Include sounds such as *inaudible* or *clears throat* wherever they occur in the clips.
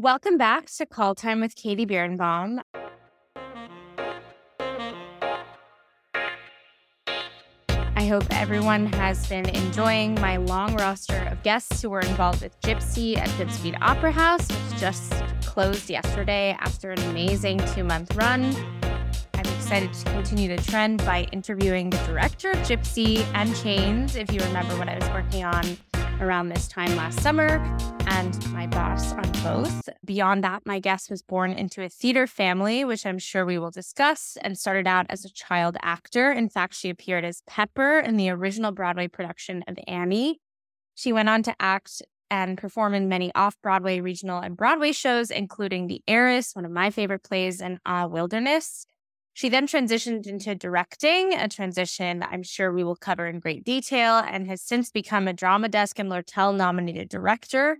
Welcome back to Call Time with Katie Birnbaum. I hope everyone has been enjoying my long roster of guests who were involved with Gypsy at Goodspeed Opera House, which just closed yesterday after an amazing two month run. I'm excited to continue the trend by interviewing the director of Gypsy and Chains, if you remember what I was working on around this time last summer, and my boss on both. Beyond that, my guest was born into a theater family, which I'm sure we will discuss, and started out as a child actor. In fact, she appeared as Pepper in the original Broadway production of Annie. She went on to act and perform in many off Broadway, regional, and Broadway shows, including The Heiress, one of my favorite plays, and Ah Wilderness. She then transitioned into directing, a transition I'm sure we will cover in great detail, and has since become a Drama Desk and Lortel nominated director.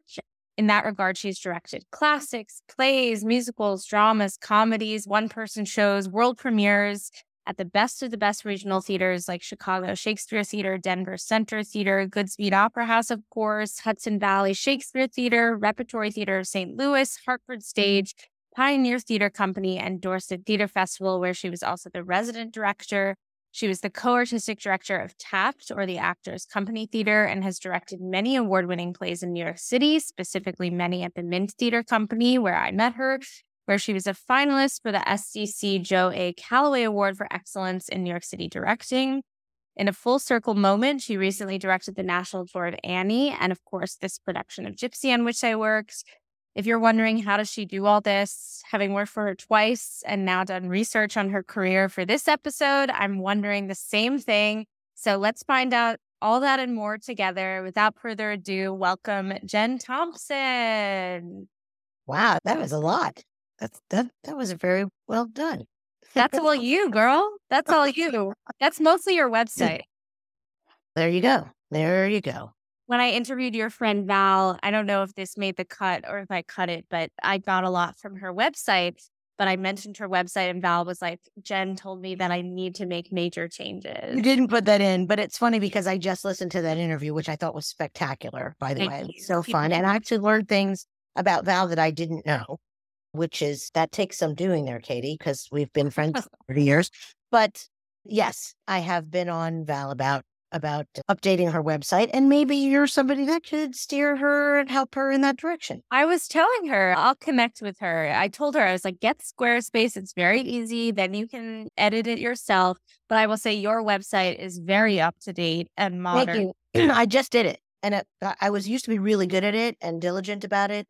In that regard, she's directed classics, plays, musicals, dramas, comedies, one person shows, world premieres at the best of the best regional theaters like Chicago Shakespeare Theater, Denver Center Theater, Goodspeed Opera House, of course, Hudson Valley Shakespeare Theater, Repertory Theater of St. Louis, Hartford mm. Stage, Pioneer Theater Company and Dorset Theater Festival, where she was also the resident director. She was the co artistic director of TACT, or the Actors Company Theater, and has directed many award winning plays in New York City, specifically many at the Mint Theater Company, where I met her, where she was a finalist for the SDC Joe A. Callaway Award for Excellence in New York City Directing. In a full circle moment, she recently directed the national tour of Annie and, of course, this production of Gypsy on which I worked. If you're wondering how does she do all this, having worked for her twice and now done research on her career for this episode, I'm wondering the same thing. So let's find out all that and more together. Without further ado, welcome Jenn Thompson. Wow, that was a lot. That's that that was very well done. That's all *laughs* you, girl. That's all you. *laughs* That's mostly your website. There you go. There you go when I interviewed your friend Val, I don't know if this made the cut or if I cut it, but I got a lot from her website. But I mentioned her website, and Val was like, Jenn told me that I need to make major changes. You didn't put that in, but it's funny because I just listened to that interview, which I thought was spectacular, by the Thank way. you. So fun. And I actually learned things about Val that I didn't know, which is that takes some doing there, Katie, because we've been friends *laughs* for 30 years. But yes, I have been on Val about about updating her website and maybe you're somebody that could steer her and help her in that direction. I was telling her I'll connect with her. I told her I was like get Squarespace, it's very easy, then you can edit it yourself, but I will say your website is very up to date and modern. Thank you. *clears throat* I just did it and it, I was used to be really good at it and diligent about it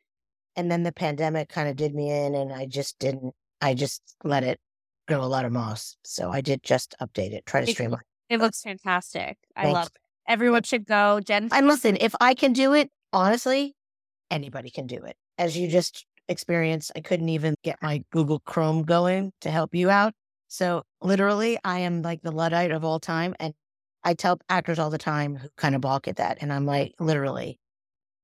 and then the pandemic kind of did me in and I just didn't I just let it grow a lot of moss. So I did just update it, try to streamline. It looks fantastic. I love it. Everyone should go. Jenn. And listen, if I can do it, honestly, anybody can do it. As you just experienced, I couldn't even get my Google Chrome going to help you out. So literally, I am like the Luddite of all time. And I tell actors all the time who kind of balk at that. And I'm like, literally,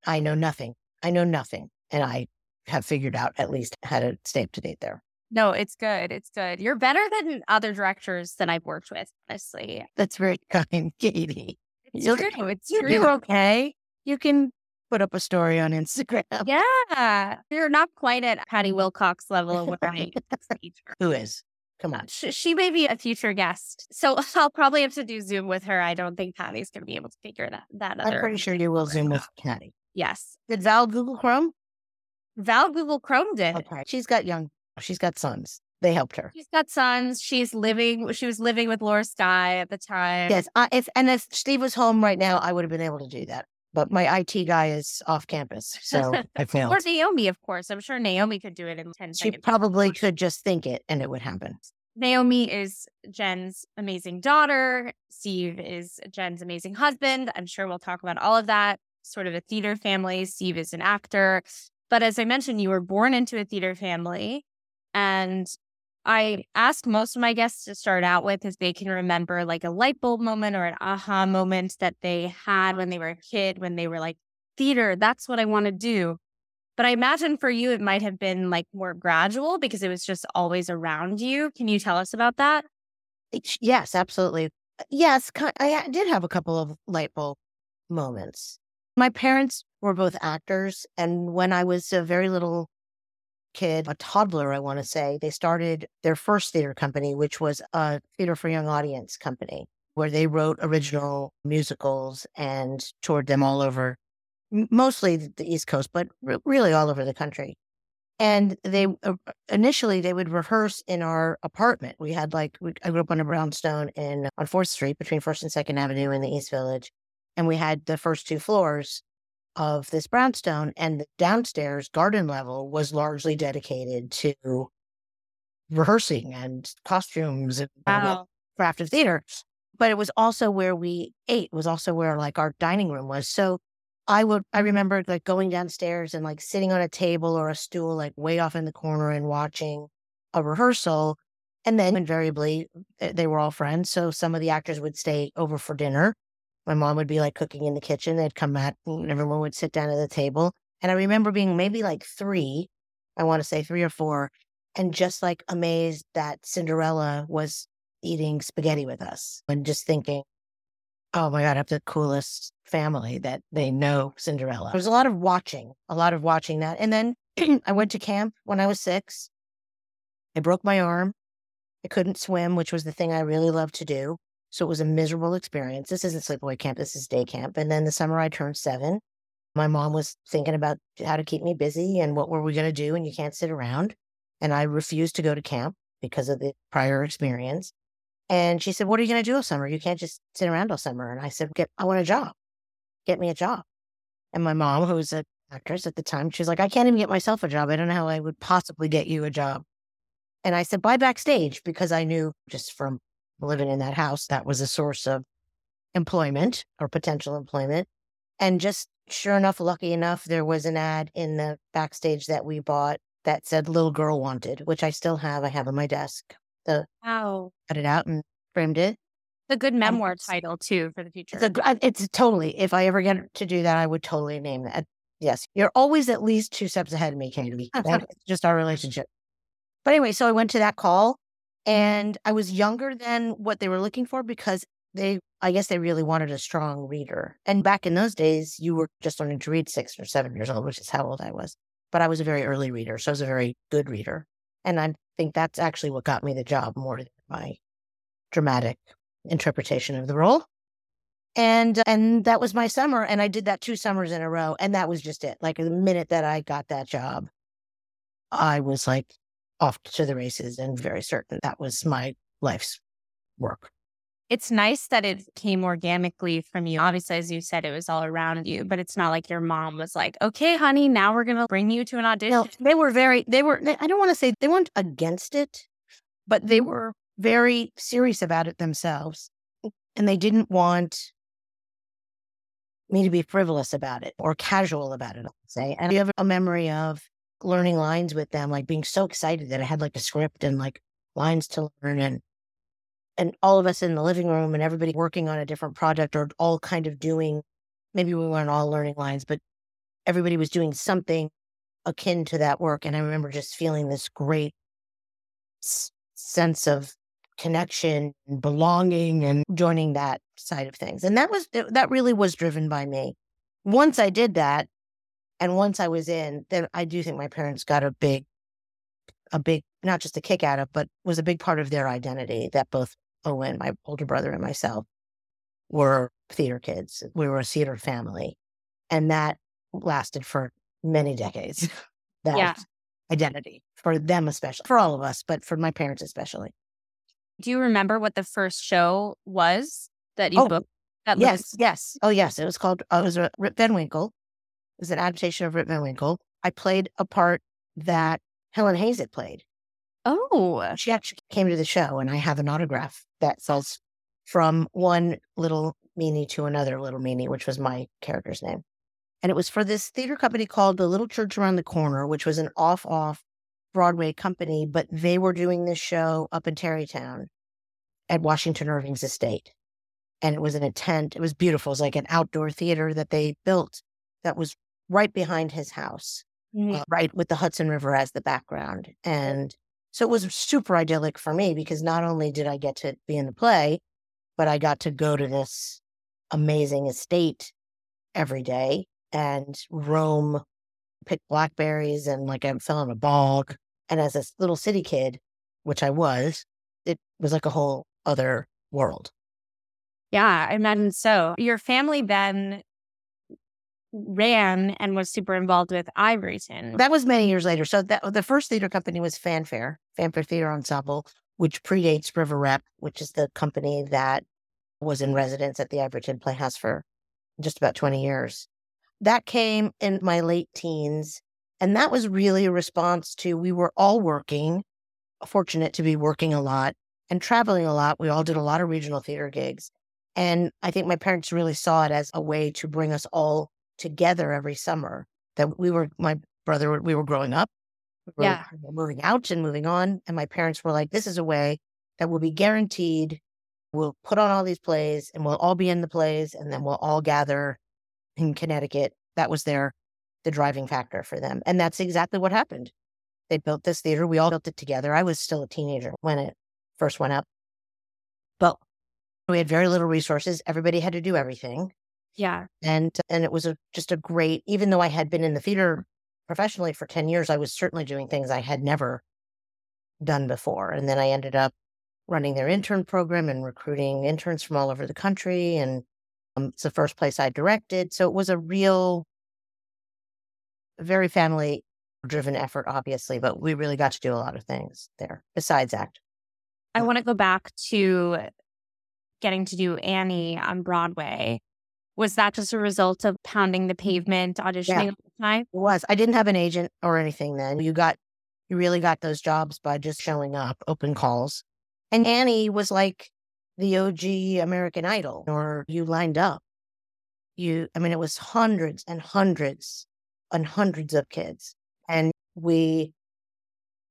I know nothing. I know nothing. And I have figured out at least how to stay up to date there. No, it's good. It's good. You're better than other directors that I've worked with, honestly. That's very *laughs* kind, Katie. It's You're, true. It's true. You're okay. You can put up a story on Instagram. Yeah. You're not quite at Patty Wilcox level of what I *laughs* Who is? Come uh, on. She, she, may be a future guest. So *laughs* I'll probably have to do Zoom with her. I don't think Patty's going to be able to figure that, that I'm pretty sure you will Zoom with Patty. Yes. Did Val Google Chrome? Val Google Chrome did. Okay. She's got young She's got sons. They helped her. She's got sons. She's living. She was living with Laura Skye at the time. Yes. Uh, if and if Steve was home right now, I would have been able to do that. But my IT guy is off campus, so *laughs* I failed. Or Naomi, of course. I'm sure Naomi could do it in ten. seconds She probably could just think it, and it would happen. Naomi is Jenn's amazing daughter. Steve is Jenn's amazing husband. I'm sure we'll talk about all of that. Sort of a theater family. Steve is an actor. But as I mentioned, you were born into a theater family. And I ask most of my guests to start out with if they can remember like a light bulb moment or an aha moment that they had when they were a kid, when they were like, theater, that's what I want to do. But I imagine for you, it might have been like more gradual because it was just always around you. Can you tell us about that? Yes, absolutely. Uh, yes, I did have a couple of light bulb moments. My parents were both actors. And when I was a very little kid, a toddler, I want to say, they started their first theater company, which was a theater for young audience company, where they wrote original musicals and toured them all over, mostly the East Coast, but really all over the country. And they uh, initially they would rehearse in our apartment. We had like we, I grew up on a brownstone in on Fourth Street between First and Second Avenue in the East Village, and we had the first two floors of this brownstone, and the downstairs garden level was largely dedicated to rehearsing and costumes and wow. craft of theater. But it was also where we ate. It was also where like our dining room was. So I would I remember like going downstairs and like sitting on a table or a stool like way off in the corner and watching a rehearsal. And then invariably eh, they were all friends. So some of the actors would stay over for dinner my mom would be like cooking in the kitchen. They'd come at and everyone would sit down at the table. And I remember being maybe like three, I want to say three or four, and just like amazed that Cinderella was eating spaghetti with us and just thinking, oh my God, I have the coolest family that they know Cinderella. There was a lot of watching, a lot of watching that. And then *clears throat* I went to camp when I was six. I broke my arm. I couldn't swim, which was the thing I really loved to do. So it was a miserable experience. This isn't sleepaway camp, this is day camp. And then the summer I turned seven. My mom was thinking about how to keep me busy and what were we going to do, and you can't sit around. And I refused to go to camp because of the prior experience. And she said, What are you going to do all summer? You can't just sit around all summer. And I said, Get, I want a job. Get me a job. And my mom, who was an actress at the time, she was like, I can't even get myself a job. I don't know how I would possibly get you a job. And I said, Buy backstage because I knew just from living in that house, that was a source of employment or potential employment. And just sure enough, lucky enough, there was an ad in the backstage that we bought that said little girl wanted, which I still have. I have on my desk. The wow. Cut it out and framed it. A good memoir um, title too for the future. It's, a, it's totally, if I ever get to do that, I would totally name that. Yes. You're always at least two steps ahead of me, Katie. That's just our relationship. But anyway, so I went to that call and I was younger than what they were looking for because they, I guess they really wanted a strong reader. And back in those days, you were just learning to read six or seven years old, which is how old I was. But I was a very early reader. So I was a very good reader. And I think that's actually what got me the job more than my dramatic interpretation of the role. And and that was my summer and I did that two summers in a row and that was just it. Like the minute that I got that job, I was like off to the races and very certain that was my life's work. It's nice that it came organically from you. Obviously, as you said, it was all around you, but it's not like your mom was like, okay, honey, now we're going to bring you to an audition. No, they were very, they were, I don't want to say they weren't against it, but they were very serious about it themselves. And they didn't want me to be frivolous about it or casual about it, I'll say. And you have a memory of learning lines with them, like being so excited that I had like a script and like lines to learn and and all of us in the living room and everybody working on a different project or all kind of doing maybe we weren't all learning lines, but everybody was doing something akin to that work. And I remember just feeling this great sense of connection and belonging and joining that side of things. And that was that really was driven by me. Once I did that, and once I was in, then I do think my parents got a big, a big, not just a kick out of, but was a big part of their identity that both Owen, my older brother, and myself were theater kids. We were a theater family. And that lasted for many decades. *laughs* that yeah. identity for them, especially, for all of us, but for my parents, especially. Do you remember what the first show was that you oh, booked? That yes, was- yes. Oh, yes. It was called, uh, it was Rip Van Winkle was an adaptation of Rip Van Winkle. I played a part that Helen Hayes had played. Oh. She actually came to the show, and I have an autograph that says from one little meanie to another little meanie, which was my character's name. And it was for this theater company called The Little Church Around the Corner, which was an off off Broadway company, but they were doing this show up in Tarrytown at Washington Irving's estate. And it was in a tent. It was beautiful. It was like an outdoor theater that they built that was right behind his house, mm-hmm. uh, right with the Hudson River as the background. And so it was super idyllic for me because not only did I get to be in the play, but I got to go to this amazing estate every day and roam pick blackberries and like I fell in a bog. And as a little city kid, which I was, it was like a whole other world. Yeah, I imagine so. Your family then ran and was super involved with Ivoryton. That was many years later. So that, the first theater company was Fanfare, Fanfare Theater Ensemble, which predates River Rep, which is the company that was in residence at the Ivoryton Playhouse for just about 20 years. That came in my late teens. And that was really a response to we were all working, fortunate to be working a lot and traveling a lot. We all did a lot of regional theater gigs. And I think my parents really saw it as a way to bring us all together every summer. That we were, my brother, we were growing up, we yeah, moving out and moving on. And my parents were like, this is a way that will be guaranteed. We'll put on all these plays and we'll all be in the plays and then we'll all gather in Connecticut. That was their, the driving factor for them. And that's exactly what happened. They built this theater. We all built it together. I was still a teenager when it first went up. But we had very little resources. Everybody had to do everything. Yeah. And and it was a, just a great even though I had been in the theater professionally for 10 years, I was certainly doing things I had never done before. And then I ended up running their intern program and recruiting interns from all over the country and um, it's the first place I directed. So it was a real very family driven effort obviously, but we really got to do a lot of things there besides act. I want to go back to getting to do Annie on Broadway. Was that just a result of pounding the mm. pavement, auditioning yeah, all the time? It was. I didn't have an agent or anything then. You got, you really got those jobs by just showing up, open calls. And Annie was like the OG American Idol, or you lined up. You, I mean, it was hundreds and hundreds and hundreds of kids. And we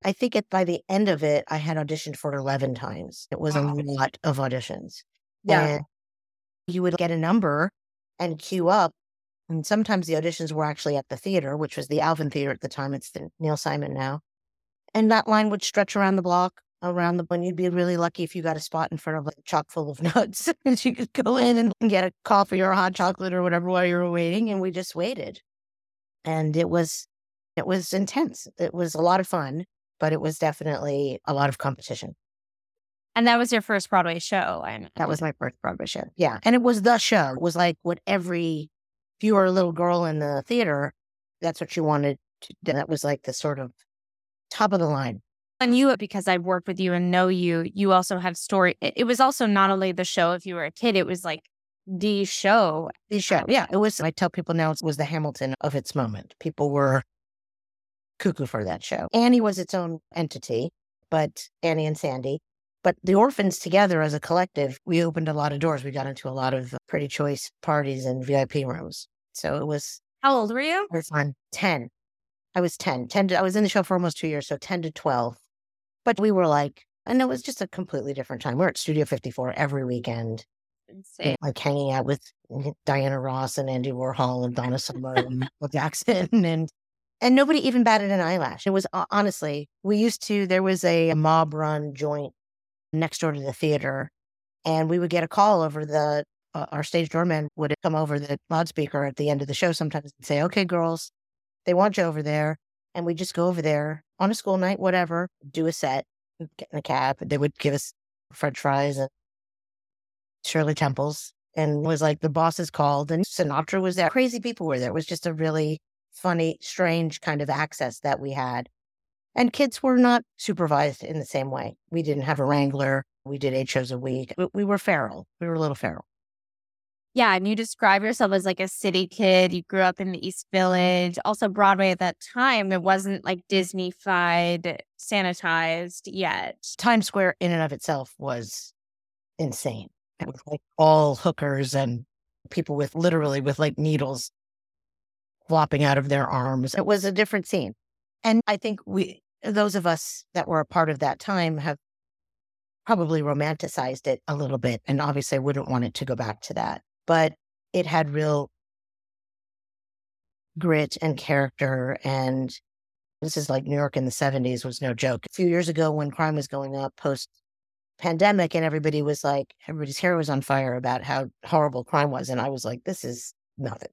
I think it by the end of it, I had auditioned for 11 times. It was wow. a lot of auditions. Yeah. And you would get a number and queue up. And sometimes the auditions were actually at the theater, which was the Alvin Theater at the time. It's the Neil Simon now. And that line would stretch around the block, around the, and you'd be really lucky if you got a spot in front of like chock full of *laughs* nuts. and you could go in and get a coffee or a hot chocolate or whatever while you were waiting. And we just waited. And it was, it was intense. It was a lot of fun but it was definitely a lot of competition. And that was your first Broadway show. And that was my first Broadway show. Yeah. And it was the show. It was like what every, if you were a little girl in the theater, that's what you wanted to do. That was like the sort of top of the line. And you, it because I've worked with you and know you, you also have story. It was also not only the show if you were a kid, it was like the show. The show. Um, yeah. It was, I tell people now it was the Hamilton of its moment. People were cuckoo for that show. Annie was its own entity, but Annie and Sandy. But the orphans together as a collective, we opened a lot of doors. We got into a lot of uh, pretty choice parties and VIP rooms. So it was. How old were you? It was fun. 10. I was 10. 10 to, I was in the show for almost two years, so 10 to 12. But we were like, and it was just a completely different time. We we're at Studio 54 every weekend. Insane. Like hanging out with Diana Ross and Andy Warhol and Donna Summer and Michael Jackson *laughs* and and nobody even batted an eyelash. It was honestly, we used to, there was a mob run joint next door to the theater, and we would get a call over the, uh, our stage doorman would come over the loudspeaker at the end of the show sometimes and say, okay, girls, they want you over there. And we just go over there on a school night, whatever, do a set, get in a cab. They would give us french fries and Shirley Temples. And was like the bosses called and Sinatra was there. Crazy people were there. It was just a really funny, strange kind of access that we had. And kids were not supervised in the same way. We didn't have a wrangler. We did eight shows a week. We were feral. We were a little feral. Yeah. And you describe yourself as like a city kid. You grew up in the East Village. Also, Broadway at that time, it wasn't like Disney-fied, sanitized yet. Times Square, in and of itself, was insane. It was like all hookers and people with literally with like needles flopping out of their arms. It was a different scene. And I think we, those of us that were a part of that time have probably romanticized it a little bit. And obviously, I wouldn't want it to go back to that. But it had real grit and character. And this is like New York in the 70s was no joke. A few years ago, when crime was going up post pandemic, and everybody was like, everybody's hair was on fire about how horrible crime was. And I was like, this is nothing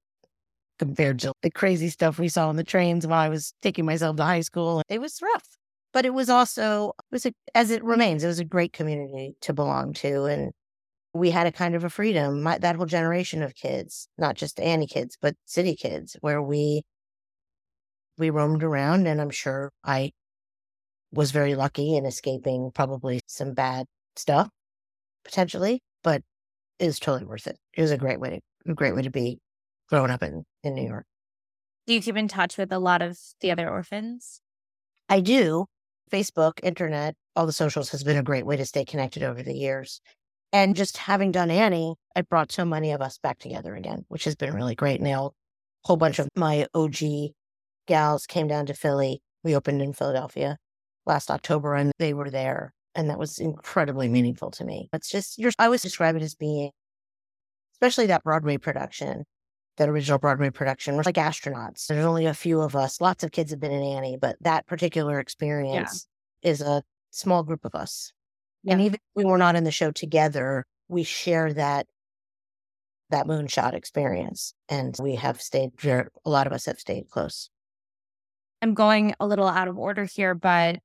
compared to the crazy stuff we saw on the trains while I was taking myself to high school. It was rough, but it was also, it was a, as it remains, it was a great community to belong to. And we had a kind of a freedom, my, that whole generation of kids, not just Annie kids, but city kids, where we, we roamed around and I'm sure I was very lucky in escaping probably some bad stuff potentially, but it was totally worth it. It was a great way to, a great way to be growing up in, in New York. Do you keep in touch with a lot of the other orphans? I do. Facebook, internet, all the socials has been a great way to stay connected over the years. And just having done Annie, it brought so many of us back together again, which has been really great. And a whole bunch of my OG gals came down to Philly. We opened in Philadelphia last October and they were there. And that was incredibly meaningful to me. It's just, you're, I always describe it as being, especially that Broadway production, that original Broadway production, we're like astronauts. There's only a few of us. Lots of kids have been in Annie, but that particular experience yeah. is a small group of us. Yeah. And even if we were not in the show together, we share that that moonshot experience. And we have stayed a lot of us have stayed close. I'm going a little out of order here, but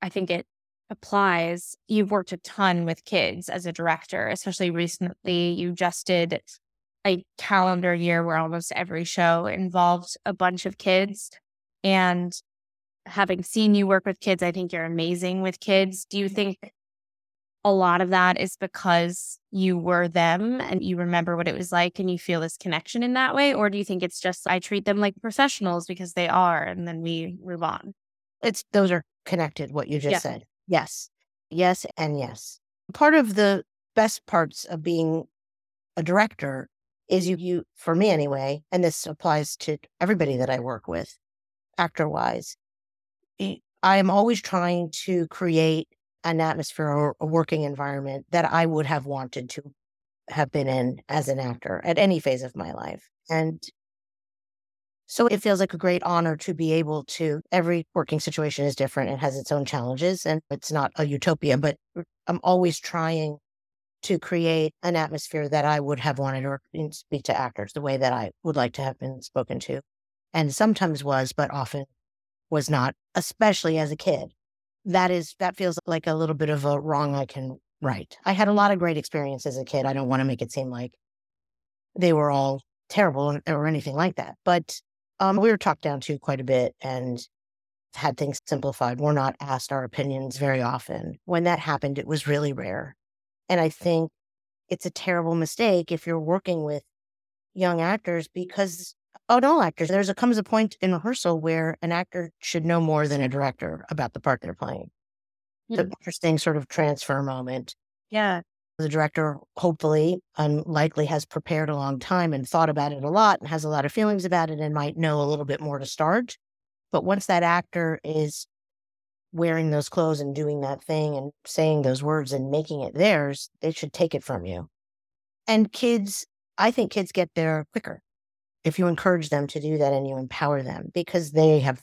I think it applies. You've worked a ton with kids as a director, especially recently. You just did a calendar year where almost every show involved a bunch of kids. And having seen you work with kids, I think you're amazing with kids. Do you think a lot of that is because you were them and you remember what it was like and you feel this connection in that way? Or do you think it's just I treat them like professionals because they are and then we move on? It's those are connected, what you just yeah. said. Yes. Yes and yes. Part of the best parts of being a director is you, you for me anyway, and this applies to everybody that I work with, actor wise. Eh, I am always trying to create an atmosphere or a working environment that I would have wanted to have been in as an actor at any phase of my life. And so it feels like a great honor to be able to, every working situation is different and has its own challenges, and it's not a utopia, but mm, I'm always trying to create an atmosphere that I would have wanted or speak to actors the way that I would like to have been spoken to. And sometimes was, but often was not, especially as a kid that is that feels like a little bit of a wrong I can right. I had a lot of great experience as a kid. I don't want to make it seem like they were all terrible or anything like that. But um, we were talked down to quite a bit and had things simplified. We're not asked our opinions very often. When that happened, it was really rare. And I think it's a terrible mistake if you're working with young actors because Oh, all actors. There's a comes a point in rehearsal where an actor should know more than a director about the part they're playing. It's an hmm. interesting sort of transfer moment. Yeah. The director, hopefully, unlikely, has prepared a long time and thought about it a lot and has a lot of feelings about it and might know a little bit more to start. But once that actor is wearing those clothes and doing that thing and saying those words and making it theirs, they should take it from you. And kids, I think kids get there quicker if you encourage them to do that and you empower them because they have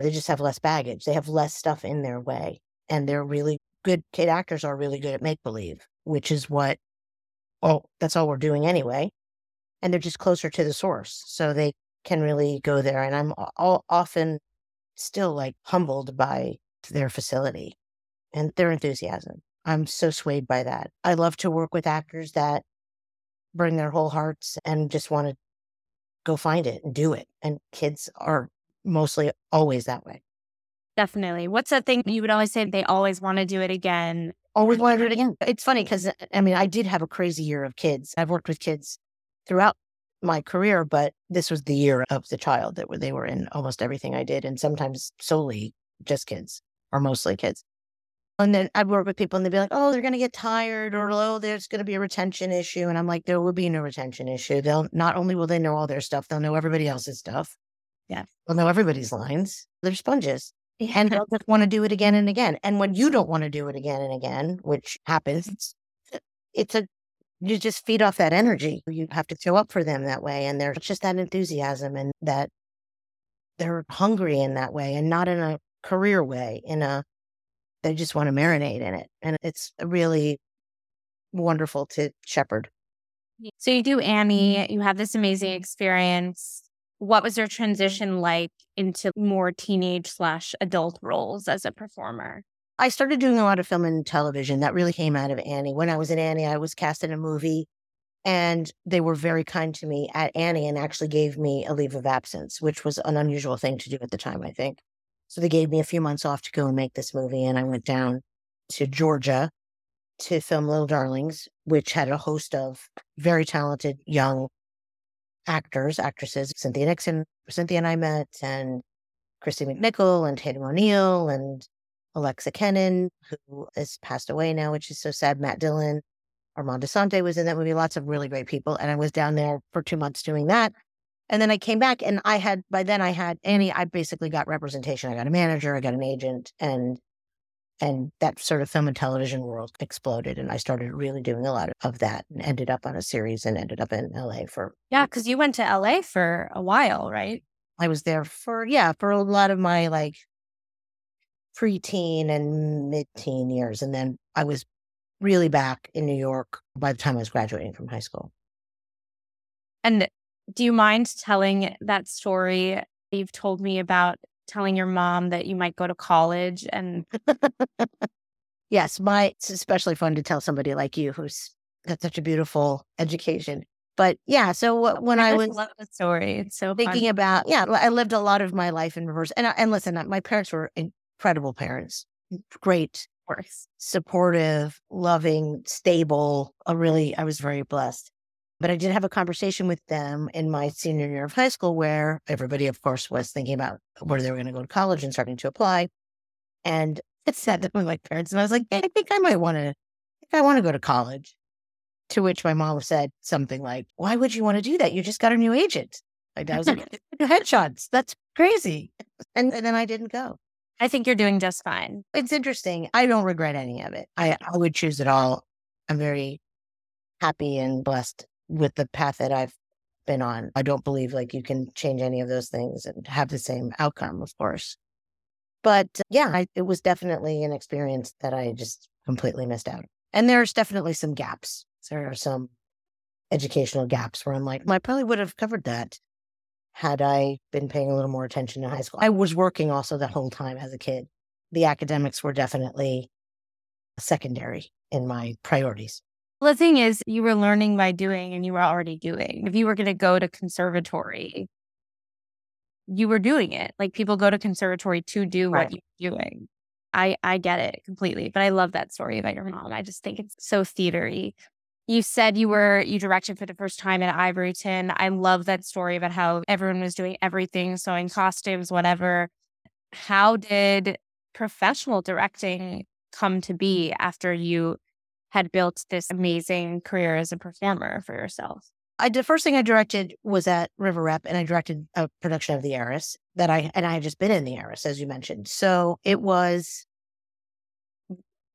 they just have less baggage. They have less stuff in their way and they're really good kid actors are really good at make believe which is what oh that's all we're doing anyway. And they're just closer to the source so they can really go there. And i'm all, often still like humbled by their facility and their enthusiasm i'm so swayed by that i love to work with actors that bring their whole hearts and just want to go find it and do it. And kids are mostly always that way. Definitely. What's that thing you would always say they always want to do it again? Always want to do it again. It's funny because uh, I mean, I did have a crazy year of kids. I've worked with kids throughout my career, but this was the year of the child that they were in almost everything I did, and sometimes solely just kids or mostly kids. And then I'd work with people and they'd be like, oh, they're going to get tired or, oh, there's going to be a retention issue. And I'm like, there will be no retention issue. They'll not only will they know all their stuff, they'll know everybody else's stuff. Yeah. They'll know everybody's lines. They're sponges. And they'll just want to do it again and again. And when you *laughs* don't want to do it again and again, which happens, it's, it's a, you just feed off that energy. You have to show up for them that way. And there's just that enthusiasm and that they're hungry in that way and not in a career way, in a, they just want to marinate in it. And it's really wonderful to shepherd. So you do Annie, you have this amazing mm-hmm. experience. what was your mm-hmm. transition like into more teenage slash adult roles as a performer? I started doing a lot of film and television. That really came out of Annie. When I was in Annie, I was cast in a movie and they were very kind to me at Annie and actually gave me a leave of absence, which was an unusual thing to do at the time, I think. So they gave me a few months off to go and make this movie. And I went down to Georgia to film Little Darlings, which had a host of very talented young actors, actresses. Cynthia Nixon, Cynthia and I met, and Kristy McNichol, and Tatum O'Neal, and Alexa Kenin, who has passed away now, which is so sad. Matt Dillon, Armand Assante was in that movie, lots of really great people. And I was down there for two months doing that. And then I came back and I had, by then I had Annie, I basically got representation. I got a manager, I got an agent, and and that sort of film and television world exploded. And I started really doing a lot of that and ended up on a series and ended up in LA for. Yeah, because you went to LA for a while, right? I was there for, yeah, for a lot of my like preteen and mid teen years. And then I was really back in New York by the time I was graduating from high school. And do you mind telling that story you've told me about telling your mom that you might go to college and *laughs* yes my it's especially fun to tell somebody like you who's got such a beautiful education but yeah so oh when i, I was love the story it's so thinking fun. about yeah i lived a lot of my life in reverse and and listen uh, my parents were incredible parents great supportive, loving, stable. A really, I was very blessed. But I did have a conversation with them in my senior year of high school where everybody, of course, was thinking about where they were going to go to college and starting to apply. And *laughs* it said that with my parents, and I was like, hey, I think I might want to, I want to go to college. To which my mom said something like, Why would you want to do that? You just got a new agent. My dad was like, *laughs* new Headshots. That's crazy. And, and then I didn't go. I think you're doing just fine. It's interesting. I don't regret any of it. I, I would choose it all. I'm very happy and blessed with the path that I've been on. I don't believe like you can change any of those things and have the same outcome, of course. But uh, yeah, I, it was definitely an experience that I just completely missed out. And there's definitely some gaps. There are some educational gaps where I'm like, I probably would have covered that had I been paying a little more attention in high school. I was working also the whole time as a kid. The academics were definitely secondary in my priorities. Well, the thing is, you were learning by doing and you were already doing. If you were going to go to conservatory, you were doing it. Like people go to conservatory to do right. what you're doing. I I get it completely, but I love that story about your mom. I just think it's so theatery you said you were you directed for the first time at Ivoryton. I love that story about how everyone was doing everything, sewing costumes, whatever. How did professional directing come to be after you had built this amazing career as a performer for yourself? I the first thing I directed was at River Rep, and I directed a production of The Heiress that I and I had just been in The Heiress, as you mentioned. So it was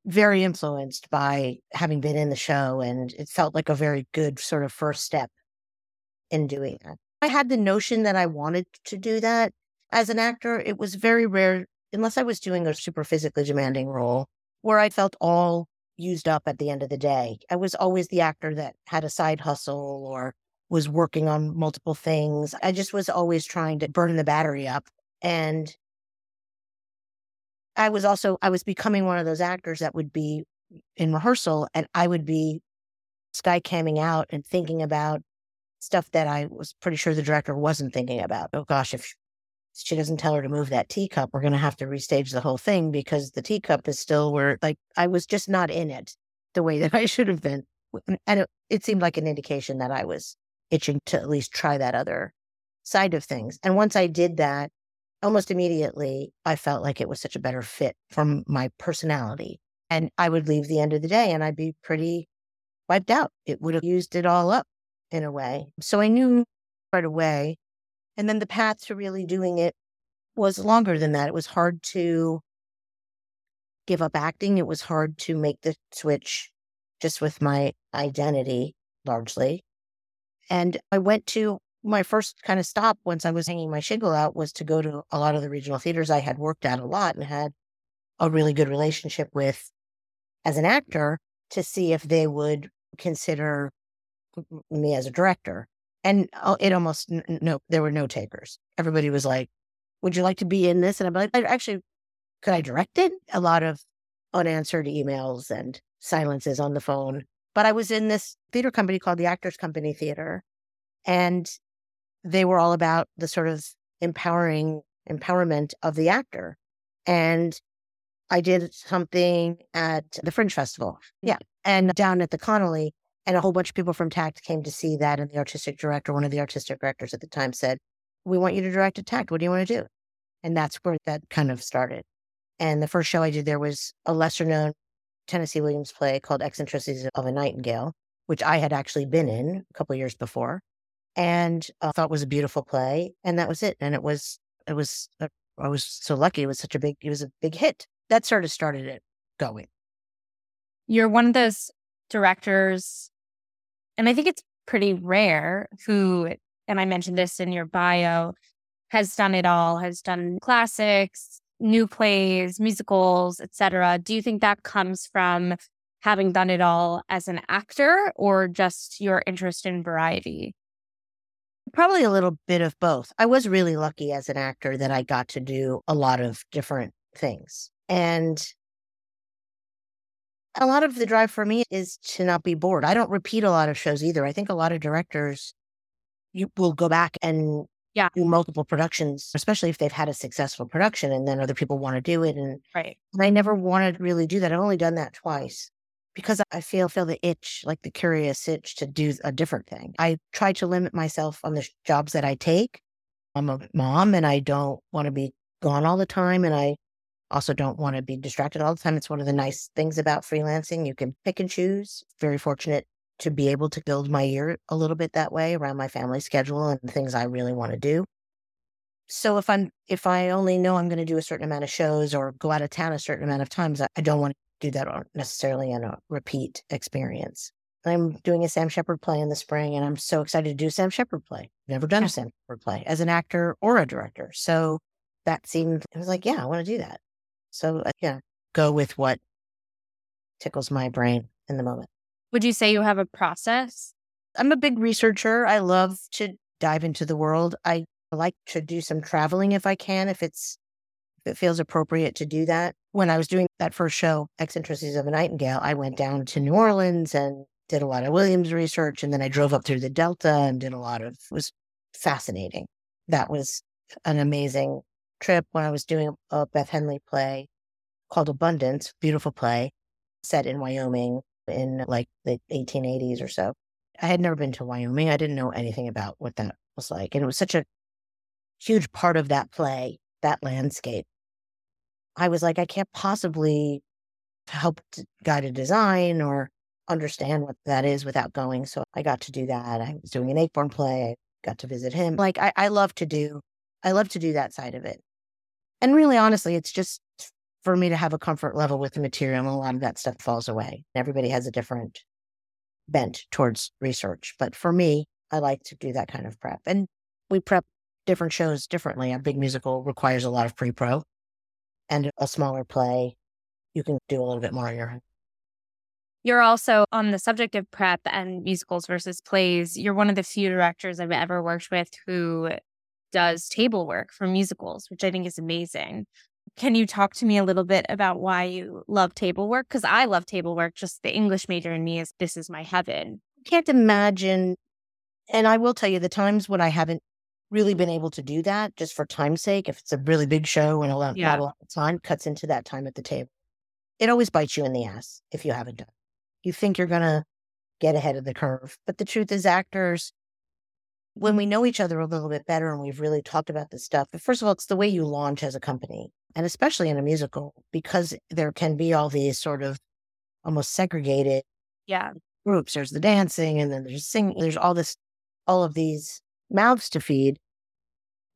very influenced by having been in the show and it felt like a very good sort of first step in doing that. I had the notion that I wanted to do that as an actor. It was very rare, unless I was doing a super physically demanding role where I felt all used up at the end of the day. I was always the actor that had a side hustle or was working on multiple things. I just was always trying to burn the battery up. And I was also I was becoming one of those actors that would be in rehearsal and I would be sky camming out and thinking about stuff that I was pretty sure the director wasn't thinking about. Oh gosh, if she doesn't tell her to move that teacup, we're going to have to restage the whole thing because the teacup is still where like I was just not in it the way that *laughs* I should have been. And it, it seemed like an indication that I was itching to at least try that other side of things. And once I did that, almost immediately, I felt like it was such a better fit for my personality. And I would leave the end of the day and I'd be pretty wiped out. It would have used it all up in a way. So I knew right away. And then the path to really doing it was longer than that. It was hard to give up acting. It was hard to make the switch just with my identity largely. And I went to my first kind of stop once I was hanging my shingle out was to go to a lot of the regional theaters I had worked at a lot and had a really good relationship with as an actor to see if they would consider me as a director. And uh, it almost, no, there were no takers. Everybody was like, would you like to be in this? And I'm like, actually, could I direct it? A lot of unanswered emails and silences on the phone. But I was in this theater company called the Actors Company Theater. And they were all about the sort of empowering empowerment of the actor. And I did something at the Fringe Festival. Yeah. And down at the Connelly, and a whole bunch of people from TACT came to see that. And the artistic director, one of the artistic directors at the time, said, We want you to direct a TACT. What do you want to do? And that's where that kind of started. And the first show I did there was a lesser known Tennessee Williams play called Eccentricities of a Nightingale, which I had actually been in a couple years before and I thought was a beautiful play. And that was it. And it was, it was, uh, I was so lucky. It was such a big, it was a big hit. That sort of started it going. You're one of those directors, and I think it's pretty rare who, and I mentioned this in your bio, has done it all, has done classics, new plays, musicals, etc. Do you think that comes from having done it all as an actor or just your interest in variety? Probably a little bit of both. I was really lucky as an actor that I got to do a lot of different things. And a lot of the drive for me is to not be bored. I don't repeat a lot of shows either. I think a lot of directors you will go back and yeah. do multiple productions, especially if they've had a successful production and then other people want to do it. And, right. and I never wanted to really do that. I've only done that twice because I feel feel the itch, like the curious itch to do a different thing. I try to limit myself on the jobs that I take. I'm a mom and I don't want to be gone all the time and I also don't want to be distracted all the time. It's one of the nice things about freelancing. You can pick and choose. Very fortunate to be able to build my year a little bit that way around my family schedule and the things I really want to do. So if I'm if I only know I'm going to do a certain amount of shows or go out of town a certain amount of times, I don't want to do that necessarily in a repeat experience. I'm doing a Sam Shepard play in the spring, and I'm so excited to do a Sam Shepard play. Never done a Sam Shepard play as an actor or a director. So that seemed, it was like, yeah, I want to do that. So, uh, yeah, go with what tickles my brain in the moment. Would you say you have a process? I'm a big researcher. I love to dive into the world. I like to do some traveling if I can, if it's if it feels appropriate to do that. When I was doing that first show, Eccentricities of a Nightingale, I went down to New Orleans and did a lot of Williams research. And then I drove up through the Delta and did a lot of, was fascinating. That was an amazing trip when I was doing a Beth Henley play called Abundance, beautiful play set in Wyoming in like the 1880s or so. I had never been to Wyoming. I didn't know anything about what that was like. And it was such a huge part of that play, that landscape. I was like, I can't possibly help guide a design or understand what that is without going. So I got to do that. I was doing an Ayckbourn play. I got to visit him. Like I, I love to do, I love to do that side of it. And really, honestly, it's just for me to have a comfort level with the material. And a lot of that stuff falls away. Everybody has a different bent towards research. But for me, I like to do that kind of prep. And we prep different shows differently. A big musical requires a lot of pre pro and a smaller play, you can do a little bit more on your own. You're also on the subject of prep and musicals versus plays. You're one of the few directors I've ever worked with who does table work for musicals, which I think is amazing. Can you talk to me a little bit about why you love table work? Because I love table work. Just the English major in me is this is my heaven. Can't imagine. And I will tell you the times when I haven't really been able to do that just for time's sake. If it's a really big show and a lot, yeah. not a lot of time, cuts into that time at the table. It always bites you in the ass if you haven't done. You think you're gonna get ahead of the curve, but the truth is, actors, when we know each other a little bit better and we've really talked about this stuff, but first of all, it's the way you launch as a company, and especially in a musical, because there can be all these sort of almost segregated yeah groups. There's the dancing, and then there's singing. There's all this, all of these mouths to feed.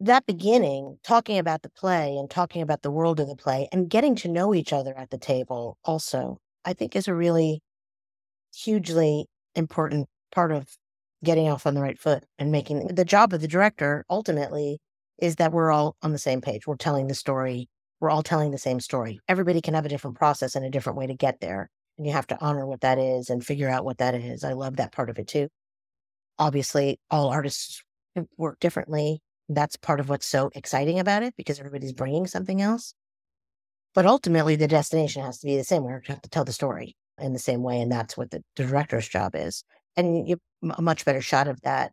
That beginning, talking about the play and talking about the world of the play and getting to know each other at the table, also, I think is a really hugely important part of getting off on the right foot and making the job of the director ultimately is that we're all on the same page. We're telling the story. We're all telling the same story. Everybody can have a different process and a different way to get there. And you have to honor what that is and figure out what that is. I love that part of it too obviously all artists work differently. That's part of what's so exciting about it because everybody's bringing something else. But ultimately, the destination has to be the same. We have to tell the story in the same way. And that's what the, director's job is. And you a much better shot of that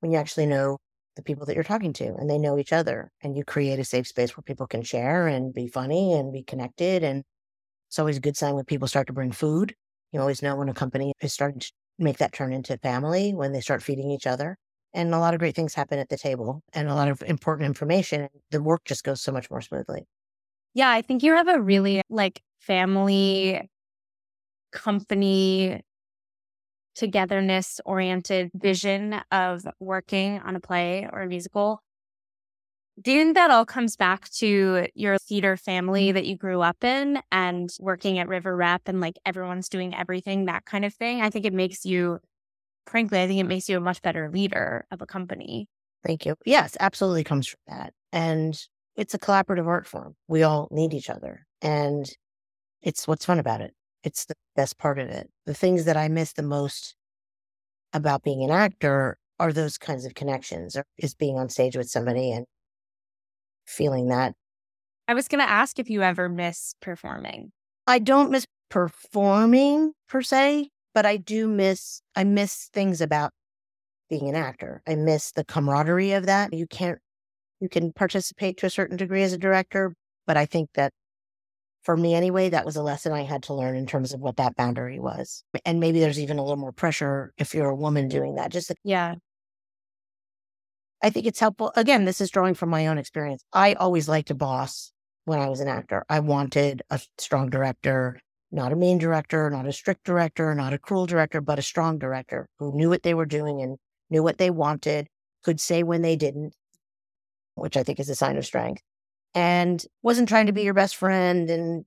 when you actually know the people that you're talking to and they know each other and you create a safe space where people can share and be funny and be connected. And it's always a good sign when people start to bring food. You always know when a company is starting to make that turn into family, when they start feeding each other. And a lot of great things happen at the table and a lot of important information. The work just goes so much more smoothly. Yeah, I think you have a really like family company togetherness oriented vision of working on a play or a musical. Do you think that all comes back to your theater family mm-hmm. that you grew up in and working at River Rep and like everyone's doing everything, that kind of thing? I think it makes you, frankly, I think it makes you a much better leader of a company. Thank you. Yes, absolutely comes from that. And it's a collaborative art form. We all need each other. And it's what's fun about it. It's the best part of it. The things that I miss the most about being an actor are those kinds of connections, or is being on stage with somebody and feeling that. I was going to ask if you ever miss performing. I don't miss performing per se, but I do miss, I miss things about being an actor. I miss the camaraderie of that. You can't you can participate to a certain degree as a director, but I think that for me anyway, that was a lesson I had to learn in terms of what that boundary was. And maybe there's even a little more pressure if you're a woman doing that. Just yeah. I think it's helpful. Again, this is drawing from my own experience. I always liked a boss when I was an actor. I wanted a strong director, not a mean director, not a strict director, not a cruel director, but a strong director who knew what they were doing and knew what they wanted, could say when they didn't, which I think is a sign of strength, and wasn't trying to be your best friend. And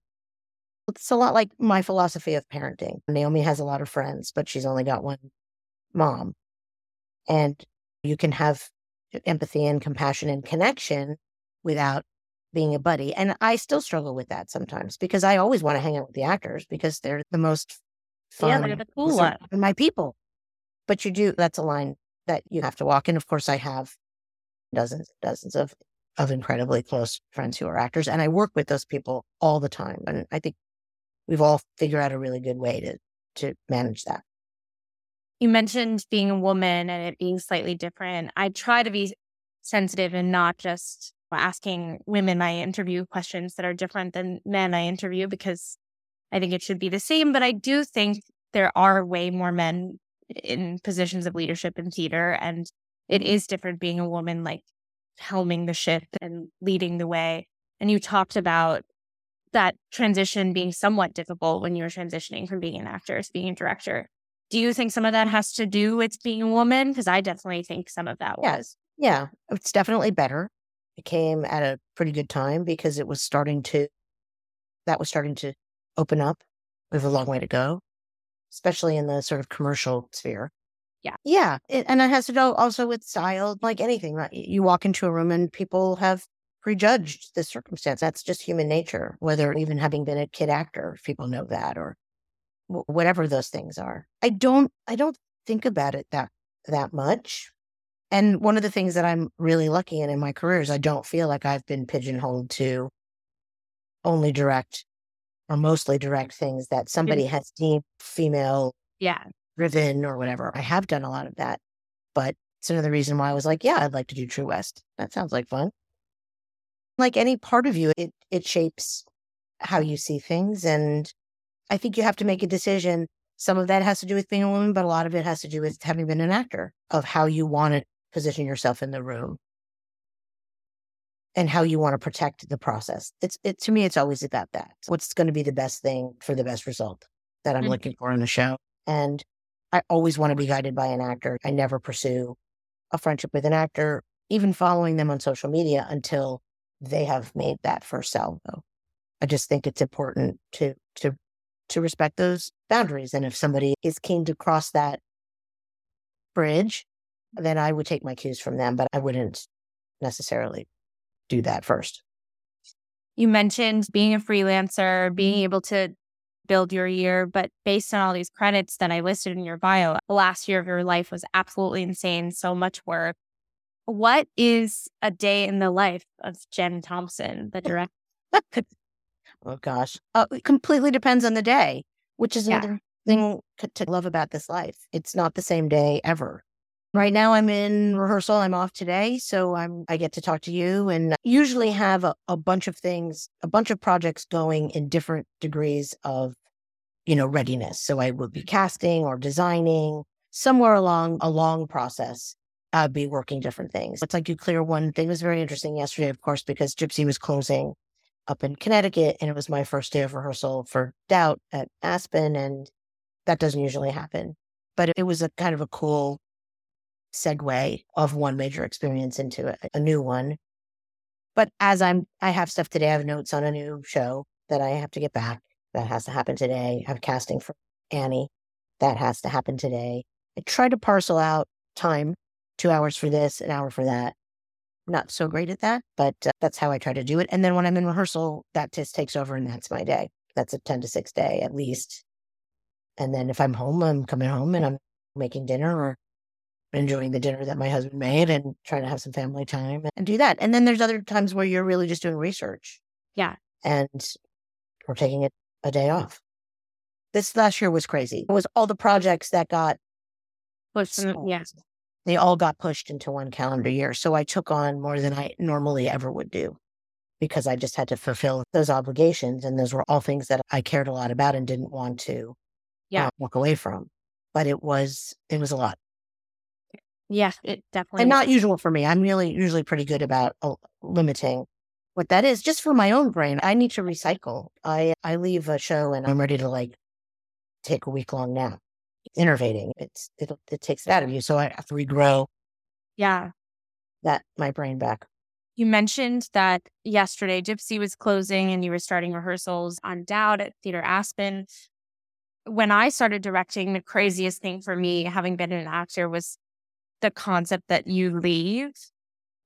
it's a lot like my philosophy of parenting. Naomi has a lot of friends, but she's only got one mom. And you can have empathy and compassion and connection without being a buddy. And I still struggle with that sometimes because I always want to hang out with the actors because they're the most fun. Yeah, they're the cool one. My people. But you do, that's a line that you have to walk. And of course, I have dozens and dozens of of incredibly close friends who are actors. And I work with those people all the time. And I think we've all figured out a really good way to to manage that. You mentioned being a woman and it being slightly different. I try to be sensitive and not just asking women I interview questions that are different than men I interview because I think it should be the same. But I do think there are way more men in positions of leadership in theater. And it is different being a woman like helming the ship and leading the way. And you talked about that transition being somewhat difficult when you were transitioning from being an actor to being a director. Do you think some of that has to do with being a woman? Because I definitely think some of that was. Yeah, it's definitely better. It came at a pretty good time because it was starting to, that was starting to open up. We have a long way to go, especially in the sort of commercial sphere. Yeah. Yeah. It, and it has to do also with style, like anything, right? You walk into a room and people have prejudged the circumstance. That's just human nature, whether even having been a kid actor, people know that or w- whatever those things are. I don't, I don't think about it that, that much. And one of the things that I'm really lucky in in my career is I don't feel like I've been pigeonholed to only direct or mostly direct things that mm-hmm. somebody has deemed female yeah driven or whatever. I have done a lot of that, but it's another reason why I was like, yeah, I'd like to do True West. That sounds like fun. Like any part of you, it it shapes how you see things, and I think you have to make a decision. Some of that has to do with being a woman, but a lot of it has to do with having been an actor of how you want to position yourself in the room and how you want to protect the process. It's it to me, it's always about that. What's going to be the best thing for the best result that I'm mm-hmm. looking for in a show. And I always want to be guided by an actor. I never pursue a friendship with an actor, even following them on social media until they have made that first salvo. I just think it's important to to to respect those boundaries. And if somebody is keen to cross that bridge, then I would take my cues from them, but I wouldn't necessarily do that first. You mentioned being a freelancer, being able to build your year, but based on all these credits that I listed in your bio, the last year of your life was absolutely insane. So much work. What is a day in the life of Jenn Thompson, the *laughs* director? oh gosh, uh, it completely depends on the day, which is Yeah. another thing to love about this life. It's not the same day ever. Right now, I'm in rehearsal. I'm off today, so I'm I get to talk to you, and usually have a, a bunch of things, a bunch of projects going in different degrees of, you know, readiness. So I will be casting or designing somewhere along a long process. I'd be working different things. It's like you clear one thing. It was very interesting yesterday, of course, because Gypsy was closing up in Connecticut, and it was my first day of rehearsal for Doubt at Aspen, and that doesn't usually happen. But it was a kind of a cool segue of one major experience into a, a new one. But as I'm, I have stuff today. I have notes on a new show that I have to get back. That has to happen today. I have casting for Annie. That has to happen today. I try to parcel out time, two hours for this, an hour for that. Not so great at that, but uh, that's how I try to do it. And then when I'm in rehearsal, that just takes over and that's my day. That's a 10 to 6 day at least. And then if I'm home, I'm coming home and I'm making dinner or enjoying the dinner that my husband made and trying to have some family time and do that. And then there's other times where you're really just doing research. Yeah. And we're taking it a day off. This last year was crazy. It was all the projects that got Push them- yeah. They all got pushed into one calendar year. So I took on more than I normally ever would do because I just had to fulfill those obligations. And those were all things that I cared a lot about and didn't want to Yeah. uh, walk away from. But it was, it was a lot. Yeah, it definitely. and not usual for me. I'm really usually pretty good about uh, limiting what that is. Just for my own brain, I need to recycle. I I leave a show and I'm ready to like take a week long nap. Innervating, it's it it takes it out of you. So I have to regrow yeah. that my brain back. You mentioned that yesterday Gypsy was closing and you were starting rehearsals on Doubt at Theater Aspen. When I started directing, the craziest thing for me, having been an actor, was the concept that you leave.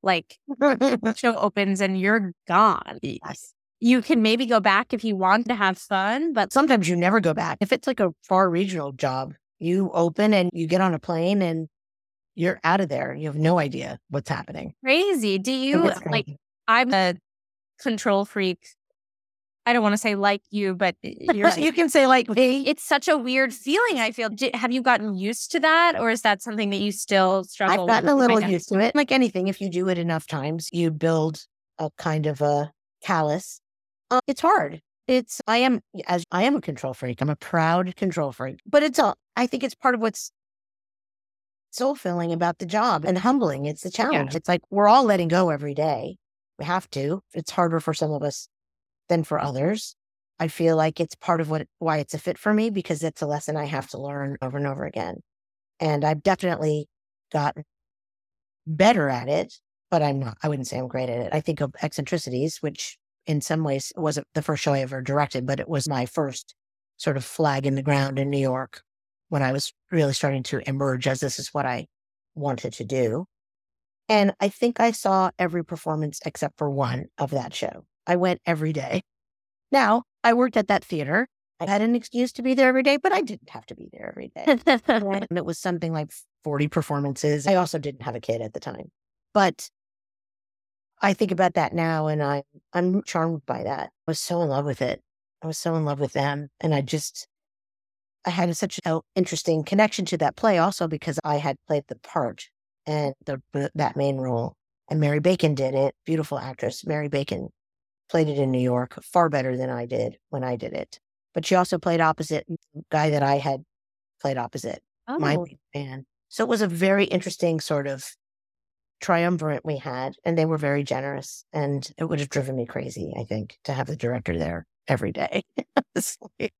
Like the *laughs* show opens and you're gone. yes. You can maybe go back if you want to have fun, but Sometimes you never go back. If it's like a far regional job, you open and you get on a plane and you're out of there. You have no idea what's happening. crazy. Do you like. I'm a control freak. I don't want to say like you, but you're you can say like me. it's such a weird feeling. I feel. Have you gotten used to that, or is that something that you still struggle? I've gotten a little used to it. Like anything, if you do it enough times, you build a kind of a callus. Uh, it's hard. It's I am as I am a control freak. I'm a proud control freak. But it's all I think it's part of what's soul filling about the job and humbling. It's the challenge. It's like we're all letting go every day. We have to. It's harder for some of us than for others. I feel like it's part of what why it's a fit for me because it's a lesson I have to learn over and over again. And I've definitely gotten better at it, but I'm not. I wouldn't say I'm great at it. I think of eccentricities, which in some ways wasn't the first show I ever directed, but it was my first sort of flag in the ground in New York when I was really starting to emerge as this is what I wanted to do. And I think I saw every performance except for one of that show. I went every day. Now, I worked at that theater. I had an excuse to be there every day, but I didn't have to be there every day. *laughs* and it was something like 40 performances. I also didn't have a kid at the time. But I think about that now and I I'm charmed by that. I was so in love with it. I was so in love with them and I just I had such an interesting connection to that play also because I had played the part and the that main role and Mary Bacon did it. Beautiful actress Mary Bacon played it in New York far better than I did when I did it. But she also played opposite guy that I had played opposite Oh, my man. So it was a very interesting sort of triumvirate we had, and they were very generous. And it would have driven me crazy, I think, to have the director there every day. *laughs* Like,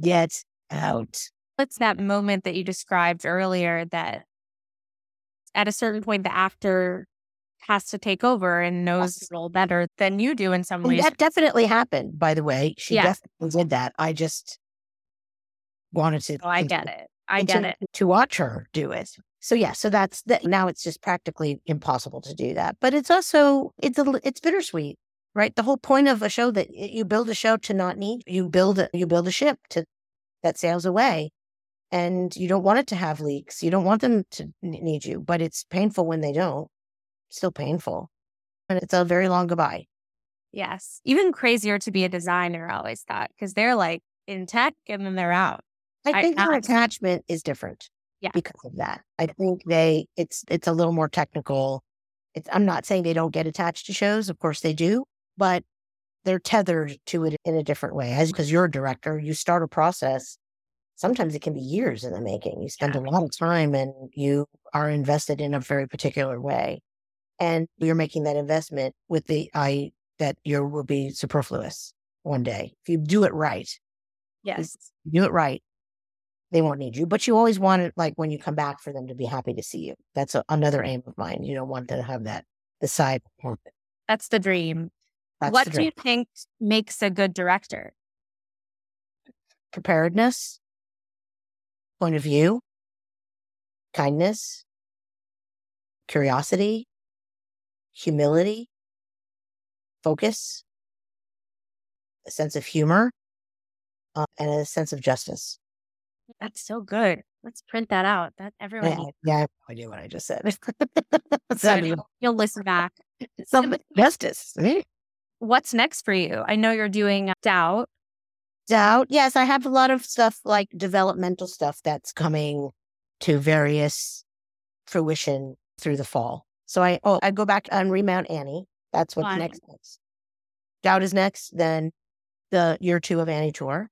Get out. it's that moment that you described earlier that at a certain point the actor has to take over and knows the role better than you do in some ways. that definitely happened, by the way. She Yeah. definitely did that. I just wanted to. oh, I get it. I get to, it. to watch her do it. So yeah, so that's that. Now it's just practically impossible to do that, but it's also it's a it's bittersweet. right? The whole point of a show that you build a show to not need you build a, you build a ship to that sails away, and you don't want it to have leaks. You don't want them to need you, but it's painful when they don't. Still painful, and it's a very long goodbye. Yes, even crazier to be a designer. I always thought because they're like in tech and then they're out. I think I, their attachment is different. Yeah, because of that. I think they it's it's a little more technical. It's, I'm not saying they don't get attached to shows. Of course they do, but they're tethered to it in a different way. As because you're a director, you start a process. Sometimes it can be years in the making. You spend yeah. a lot of time and you are invested in a very particular way. And you're making that investment with the eye that you will be superfluous one day. If you do it right. Yes. do it right. They won't need you, but you always want it like when you come back for them to be happy to see you. That's a, another aim of mine. You don't want to have that the side. That's the dream. That's what do you think makes a good director? Preparedness, point of view, kindness, curiosity, humility, focus, a sense of humor, uh, and a sense of justice. That's so good. Let's print that out. That everyone. Yeah, yeah I have no idea what I just said. *laughs* so you'll, you'll listen back. *laughs* Some justice. Right? what's next for you? I know you're doing Doubt. Doubt. Yes, I have a lot of stuff like developmental stuff that's coming to various fruition through the fall. So I oh I go back and remount Annie. That's what's Fun. next. next. Doubt is next. Then the year two of Annie tour.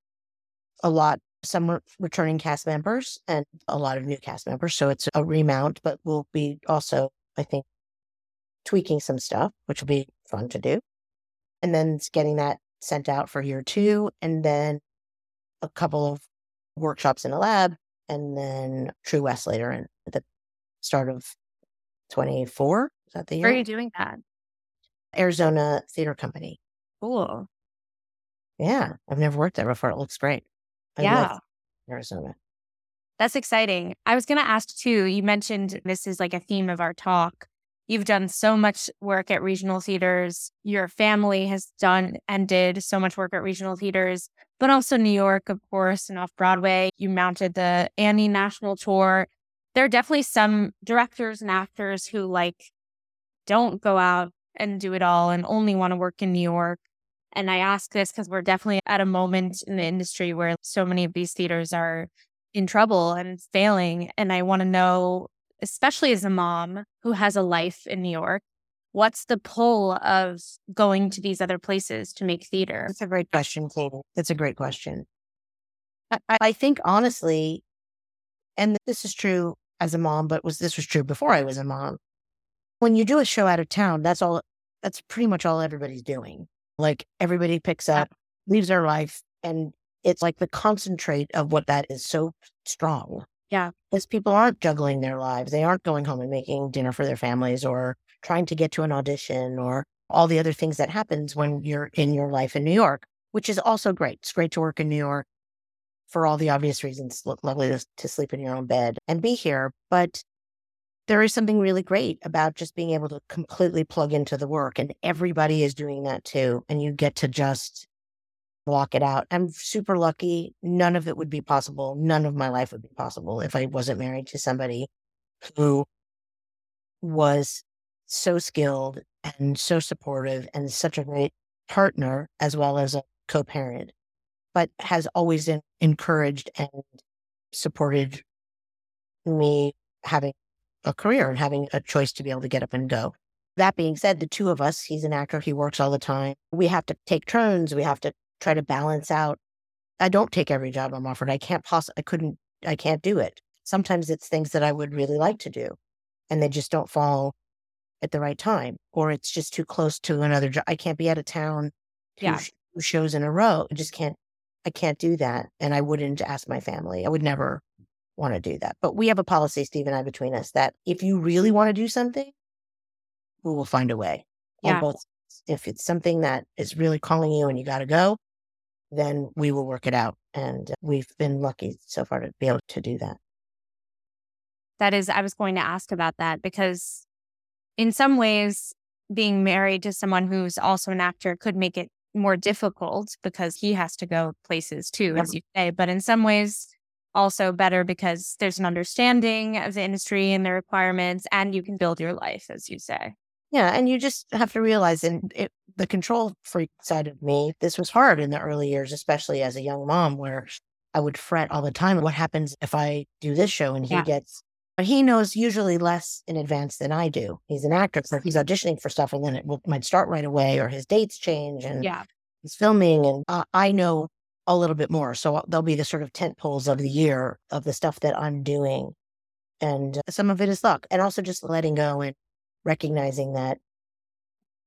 A lot, some returning cast members and a lot of new cast members. So it's a remount, but we'll be also, I think, tweaking some stuff, which will be fun to do and then getting that sent out for year two, and then a couple of workshops in a lab, and then True West later in at the start of 24. Is that the year? Where are you doing that? Arizona Theater Company. Cool. Yeah, I've never worked there before. It looks great. I yeah. Arizona. That's exciting. I was going to ask too, you mentioned this is like a theme of our talk You've done so much work at regional theaters. Your family has done and did so much work at regional theaters, but also New York, of course, and off Broadway. You mounted the Annie National Tour. There are definitely some directors and actors who like don't go out and do it all and only want to work in New York. And I ask this because we're definitely at a moment in the industry where so many of these theaters are in trouble and failing. And I want to know especially as a mom who has a life in New York, what's the pull of going to these other places to make theater? That's a great question, Katie. That's a great question. I, I think honestly, and this is true as a mom, but was this was true before I was a mom. When you do a show out of town, that's all. That's pretty much all everybody's doing. Like everybody picks up, leaves their life, and it's like the concentrate of what that is so strong. Yeah. Because people aren't juggling their lives. They aren't going home and making dinner for their families or trying to get to an audition or all the other things that happens when you're in your life in New York, which is also great. It's great to work in New York for all the obvious reasons. Lovely to, to sleep in your own bed and be here. But there is something really great about just being able to completely plug into the work. And everybody is doing that too. And you get to just block it out. I'm super lucky. None of it would be possible. None of my life would be possible if I wasn't married to somebody who was so skilled and so supportive and such a great partner as well as a co-parent, but has always encouraged and supported me having a career and having a choice to be able to get up and go. That being said, the two of us, he's an actor, he works all the time. We have to take turns. We have to try to balance out. I don't take every job I'm offered. I can't possibly, I couldn't, I can't do it. Sometimes it's things that I would really like to do and they just don't fall at the right time or it's just too close to another job. I can't be out of town yeah. two shows in a row. I just can't, I can't do that. And I wouldn't ask my family. I would never want to do that. But we have a policy, Steve and I, between us that if you really want to do something, we will find a way. Yeah. Both, if it's something that is really calling you and you got to go, then we will work it out. And we've been lucky so far to be able to do that. That is, I was going to ask about that because in some ways, being married to someone who's also an actor could make it more difficult because he has to go places too, as you say. But in some ways, also better because there's an understanding of the industry and the requirements, and you can build your life, as you say. Yeah. And you just have to realize, and it, the control freak side of me, this was hard in the early years, especially as a young mom, where I would fret all the time. What happens if I do this show and he yeah. gets, he knows usually less in advance than I do. He's an actor, so he's auditioning for stuff and then it will, might start right away or his dates change and yeah. he's filming. And uh, I know a little bit more. So there'll be the sort of tent poles of the year of the stuff that I'm doing. And some of it is luck and also just letting go and recognizing that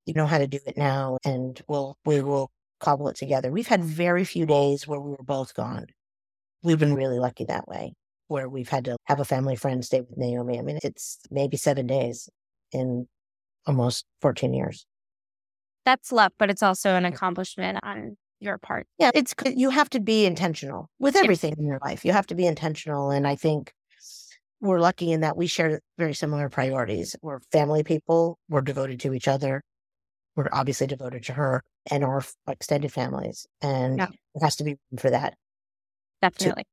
you know how to do it now and we'll, we will cobble it together. We've had very few days where we were both gone. We've been really lucky that way where we've had to have a family friend stay with Naomi. I mean, it's maybe seven days in almost 14 years. That's luck, but it's also an accomplishment on your part. Yeah, it's you have to be intentional with everything yes. in your life. You have to be intentional, and I think we're lucky in that we share very similar priorities. We're family people. We're devoted to each other. We're obviously devoted to her and our extended families, and yeah. it has to be for that. Definitely.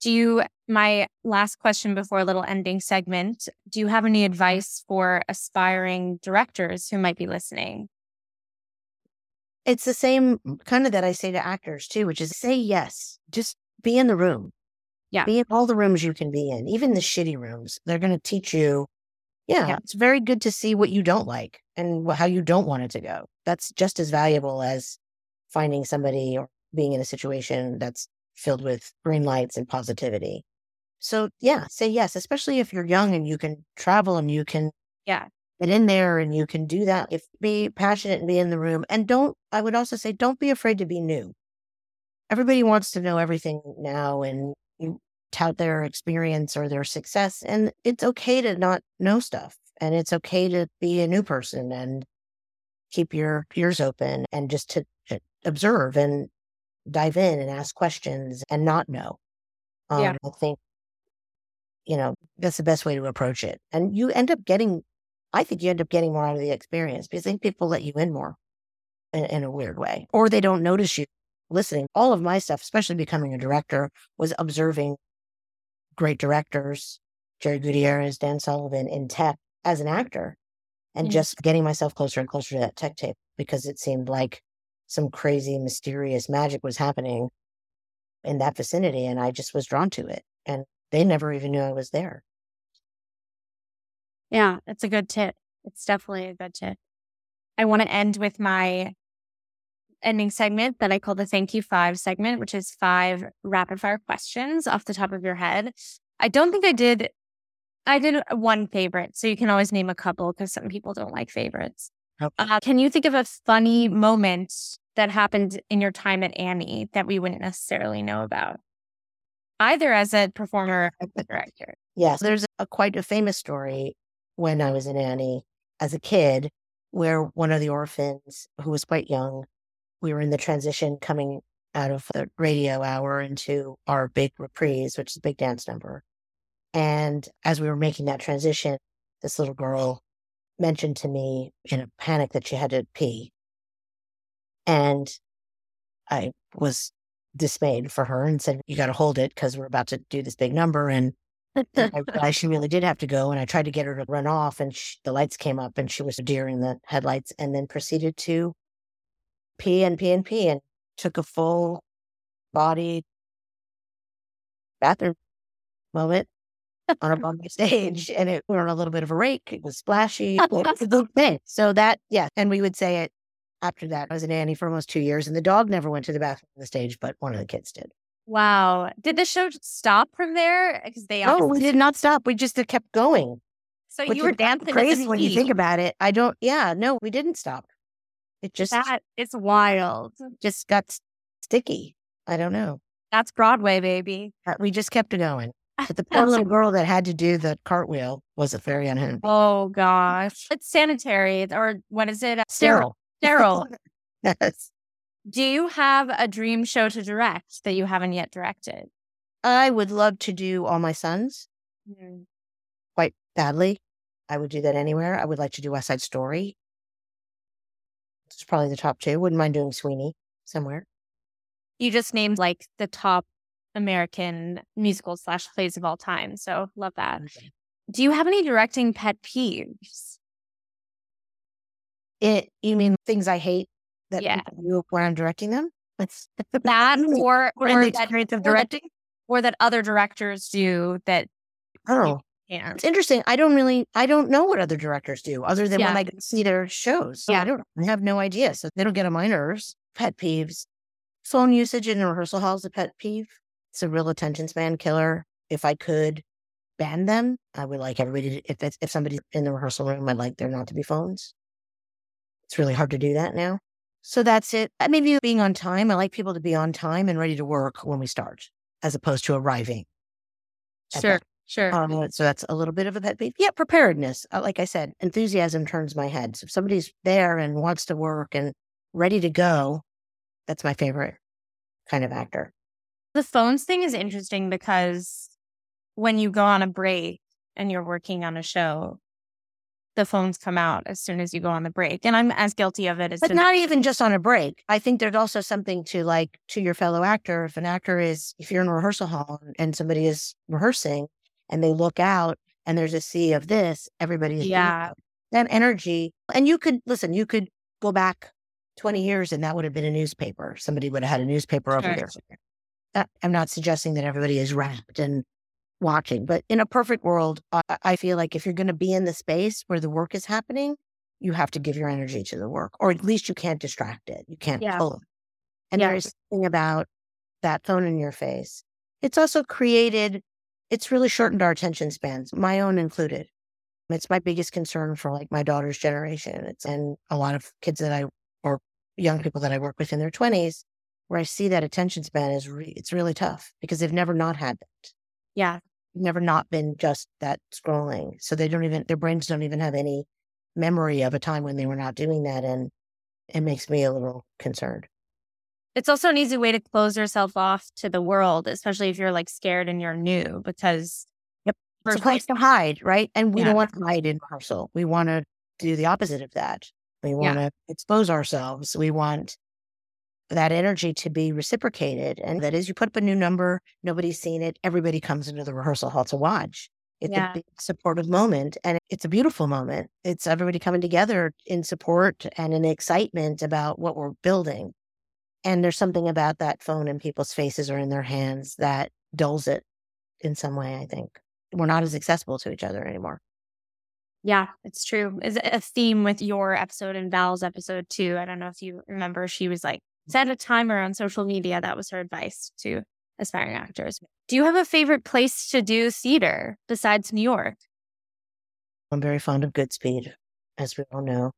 Do you, my last question before a little ending segment, do you have any advice for aspiring directors who might be listening? It's the same kind of that I say to actors too, which is say yes. Just be in the room. Yeah. Be in all the rooms you can be in, even the shitty rooms. They're going to teach you. Yeah, yeah, it's very good to see what you don't like and how you don't want it to go. That's just as valuable as finding somebody or being in a situation that's filled with green lights and positivity. So yeah, say yes, especially if you're young and you can travel and you can yeah get in there and you can do that. If be passionate and be in the room. And don't, I would also say, don't be afraid to be new. Everybody wants to know everything now and you tout their experience or their success. And it's okay to not know stuff. And it's okay to be a new person and keep your ears open and just to observe and dive in and ask questions and not know. Um, yeah. I think, you know, that's the best way to approach it. And you end up getting I think you end up getting more out of the experience because I think people let you in more in, in a weird way, or they don't notice you listening. All of my stuff, especially becoming a director, was observing great directors, Jerry Gutierrez, Dan Sullivan in tech as an actor, and just getting myself closer and closer to that tech tape because it seemed like some crazy, mysterious magic was happening in that vicinity. And I just was drawn to it. And they never even knew I was there. Yeah, it's a good tip. It's definitely a good tip. I want to end with my ending segment that I call the thank you five segment, which is five rapid fire questions off the top of your head. I don't think I did. I did one favorite, so you can always name a couple because some people don't like favorites. Okay. Uh, can you think of a funny moment that happened in your time at Annie that we wouldn't necessarily know about, either as a performer or a director? Yes, there's a quite a famous story when I was in Annie as a kid, where one of the orphans who was quite young, we were in the transition coming out of the radio hour into our big reprise, which is a big dance number. And as we were making that transition, this little girl mentioned to me in a panic that she had to pee. And I was dismayed for her and said, You got to hold it because we're about to do this big number. And I *laughs* realized she really did have to go, and I tried to get her to run off, and she, the lights came up, and she was deering the headlights, and then proceeded to pee and pee and pee, and took a full body bathroom moment on a bumpy stage, and it were on a little bit of a rake. It was splashy. *laughs* so that, yeah, and we would say it after that. I was a nanny for almost two years, and the dog never went to the bathroom on the stage, but one of the kids did. Wow. Did the show stop from there? Because they No, we did not stop. We just kept going. So you were dancing crazy when you think about it. I don't yeah, no, we didn't stop. It just that is wild. Just got sticky. I don't know. That's Broadway, baby. Uh, we just kept it going. But the *laughs* poor little girl that had to do the cartwheel was a very unhappy. Oh gosh. It's sanitary or what is it? Sterile. Sterile. *laughs* yes. Do you have a dream show to direct that you haven't yet directed? I would love to do All My Sons mm. quite badly. I would do that anywhere. I would like to do West Side Story. It's probably the top two. Wouldn't mind doing Sweeney somewhere. You just named like the top American musicals slash plays of all time. So love that. Okay. Do you have any directing pet peeves? It you mean things I hate that yeah. do when I'm directing them? It's *laughs* that or or, or the experience of directing, or that, or that other directors do that. Oh, yeah. It's interesting. I don't really, I don't know what other directors do other than yeah. when I see their shows. So yeah. I don't, I have no idea. So they don't get on my nerves. Pet peeves. Phone usage in a rehearsal hall is a pet peeve. It's a real attention span killer. If I could ban them, I would like everybody to, if, if somebody's in the rehearsal room, I'd like there not to be phones. It's really hard to do that now. So that's it. I maybe being on time. I like people to be on time and ready to work when we start, as opposed to arriving. Sure. Sure. Um, so that's a little bit of a pet peeve. Yeah, preparedness. Uh, like I said, enthusiasm turns my head. So if somebody's there and wants to work and ready to go, that's my favorite kind of actor. The phones thing is interesting because when you go on a break and you're working on a show, the phones come out as soon as you go on the break. And I'm as guilty of it as But not even just on a break. I think there's also something to like to your fellow actor. If an actor is if you're in a rehearsal hall and somebody is rehearsing and they look out and there's a sea of this, everybody is yeah. That energy. And you could listen, you could go back 20 years and that would have been a newspaper. Somebody would have had a newspaper over there. Uh, I'm not suggesting that everybody is wrapped and watching, but in a perfect world, I, I feel like if you're going to be in the space where the work is happening, you have to give your energy to the work, or at least you can't distract it. You can't yeah. pull it. And yeah. there's something about that phone in your face. It's also created it's really shortened our attention spans, my own included. It's my biggest concern for like my daughter's generation. It's and a lot of kids that I or young people that I work with in their twenties, where I see that attention span is re- it's really tough because they've never not had that. Yeah, never not been just that scrolling. So they don't even their brains don't even have any memory of a time when they were not doing that, and it makes me a little concerned. It's also an easy way to close yourself off to the world, especially if you're like scared and you're new, because yep, it's a place to hide, right? And we yeah. don't want to hide in rehearsal. We want to do the opposite of that. We want yeah. to expose ourselves. We want that energy to be reciprocated. And that is, you put up a new number, nobody's seen it, everybody comes into the rehearsal hall to watch. It's yeah. a big supportive moment and it's a beautiful moment. It's everybody coming together in support and in excitement about what we're building. And there's something about that phone in people's faces or in their hands that dulls it in some way, I think. We're not as accessible to each other anymore. Yeah, it's true. Is a theme with your episode and Val's episode too. I don't know if you remember, she was like, set a timer on social media. That was her advice to aspiring actors. Do you have a favorite place to do theater besides New York? I'm very fond of Goodspeed, as we all know.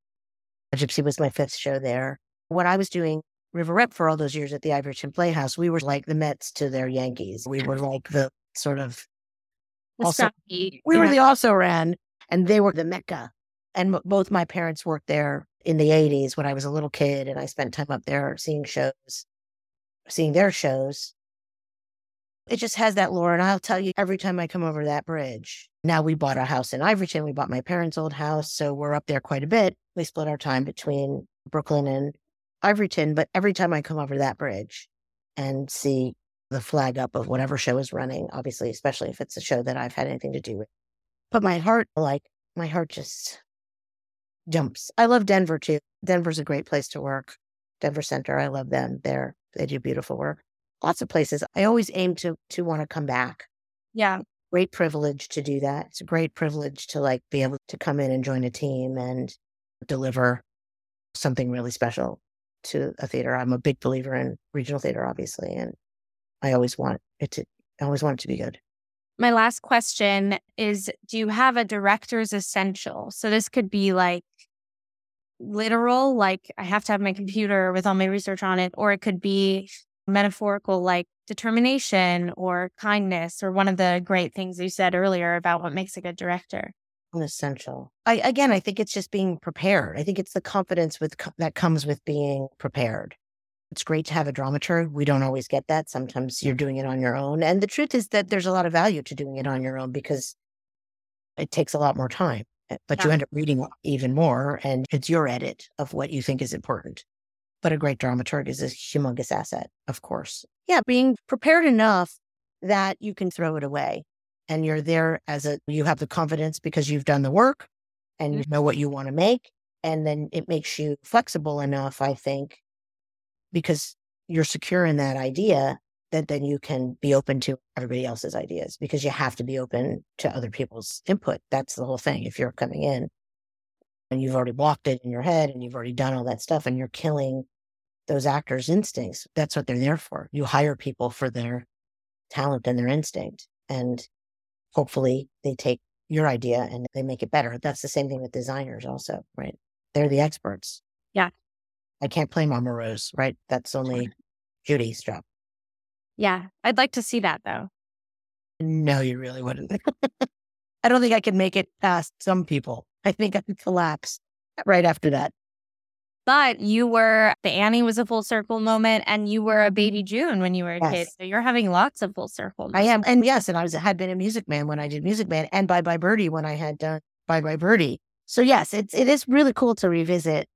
A gypsy was my fifth show there. What I was doing River Rep for all those years at the Ivoryton Playhouse, we were like the Mets to their Yankees. We were like the sort of also, we yeah. were the also ran, and they were the Mecca. And m- both my parents worked there in the 80s when I was a little kid, and I spent time up there seeing shows, seeing their shows. It just has that lore. And I'll tell you, every time I come over that bridge, now we bought a house in Ivoryton. We bought my parents' old house. So we're up there quite a bit. We split our time between Brooklyn and Ivoryton, but every time I come over that bridge and see the flag up of whatever show is running, obviously, especially if it's a show that I've had anything to do with. But my heart, like, my heart just jumps. I love Denver too. Denver's a great place to work. Denver Center, I love them. They're they do beautiful work. Lots of places. I always aim to to want to come back. Yeah. Great privilege to do that. It's a great privilege to like be able to come in and join a team and deliver something really special to a theater. I'm a big believer in regional theater, obviously, and I always want it to. I always want it to be good. My last question is: Do you have a director's essential? So this could be like literal, like I have to have my computer with all my research on it, or it could be metaphorical, like determination or kindness, or one of the great things you said earlier about what makes a good director essential. I again, I think it's just being prepared. I think it's the confidence with that comes with being prepared. It's great to have a dramaturg. We don't always get that. Sometimes you're doing it on your own. And the truth is that there's a lot of value to doing it on your own because it takes a lot more time eh, but yeah. you end up reading even more and it's your edit of what you think is important. But a great dramaturg is a humongous asset, of course. Yeah, being prepared enough that you can throw it away and you're there as a, you have the confidence because you've done the work and you mm-hmm. know what you want to make. And then it makes you flexible enough, I think, because you're secure in that idea that then you can be open to everybody else's ideas because you have to be open to other people's input. That's the whole thing. If you're coming in and you've already blocked it in your head and you've already done all that stuff and you're killing those actors' instincts, that's what they're there for. You hire people for their talent and their instinct. And hopefully they take your idea and they make it better. That's the same thing with designers also, right? They're the experts. Yeah. I can't play Mama Rose, right? That's only Judy's job. Yeah. I'd like to see that though. No, you really wouldn't. *laughs* I don't think I could make it past some people. I think I could collapse right after that. But you were, the Annie was a full circle moment and you were a mm-hmm. baby June when you were a yes. kid. So you're having lots of full circle. Moments. I am. And yes, and I was, had been a music man when I did Music Man and Bye Bye Birdie when I had done Bye Bye Birdie. So yes, it's, it is really cool to revisit.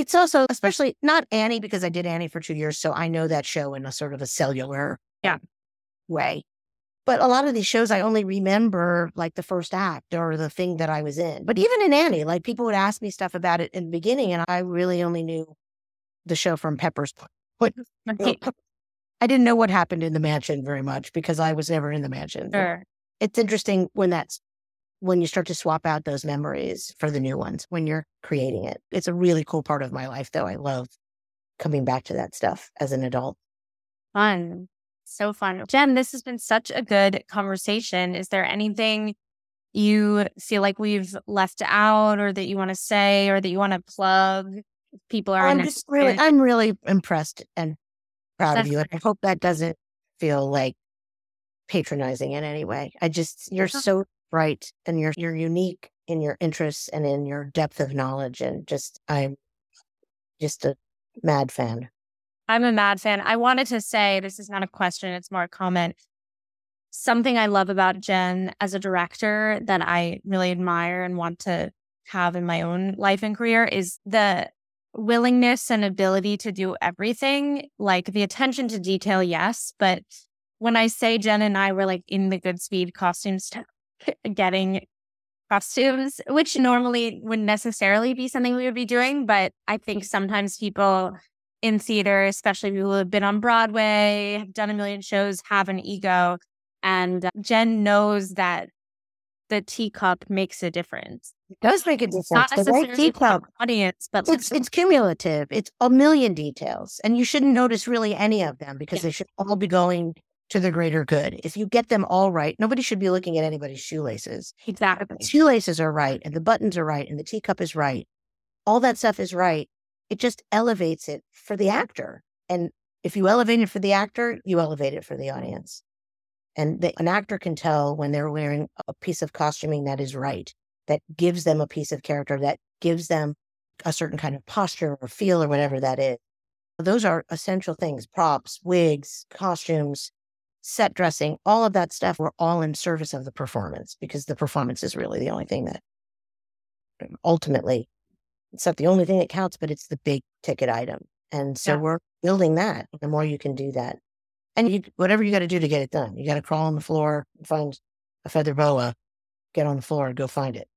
It's also, especially not Annie because I did Annie for two years. So I know that show in a sort of a cellular yeah. way. But a lot of these shows, I only remember like the first act or the thing that I was in. But even in Annie, like people would ask me stuff about it in the beginning, and I really only knew the show from Pepper's. What I didn't know what happened in the mansion very much because I was never in the mansion. Sure. It's interesting when that's when you start to swap out those memories for the new ones when you're creating it. It's a really cool part of my life, though. I love coming back to that stuff as an adult. Fun. So fun. Jenn, this has been such a good conversation. Is there anything you feel like we've left out or that you want to say or that you want to plug? People are I'm just really I'm really impressed and proud That's of you. And I hope that doesn't feel like patronizing in any way. I just you're so bright and you're you're unique in your interests and in your depth of knowledge and just I'm just a mad fan. I'm a mad fan. I wanted to say this is not a question, it's more a comment. Something I love about Jenn as a director that I really admire and want to have in my own life and career is the willingness and ability to do everything, like the attention to detail, yes. But when I say Jenn and I were like in the Goodspeed costumes, *laughs* getting costumes, which normally wouldn't necessarily be something we would be doing. But I think sometimes people in theater, especially people who have been on Broadway, have done a million shows, have an ego. And Jenn knows that the teacup makes a difference. It does make a difference. Not the right teacup audience, but it's it's cumulative. It's a million details, and you shouldn't notice really any of them because yeah. they should all be going to the greater good. If you get them all right, nobody should be looking at anybody's shoelaces. Exactly. shoelaces are right, and the buttons are right, and the teacup is right. All that stuff is right it just elevates it for the actor. And if you elevate it for the actor, you elevate it for the audience. And the, an actor can tell when they're wearing a piece of costuming that is right, that gives them a piece of character, that gives them a certain kind of posture or feel or whatever that is. Those are essential things props, wigs, costumes, set dressing, all of that stuff. We're all in service of the performance because the performance is really the only thing that um, ultimately it's not the only thing that counts, but it's the big ticket item. And so yeah. we're building that. The more you can do that. And you, whatever you got to do to get it done, you got to crawl on the floor, find a feather boa, get on the floor and go find it.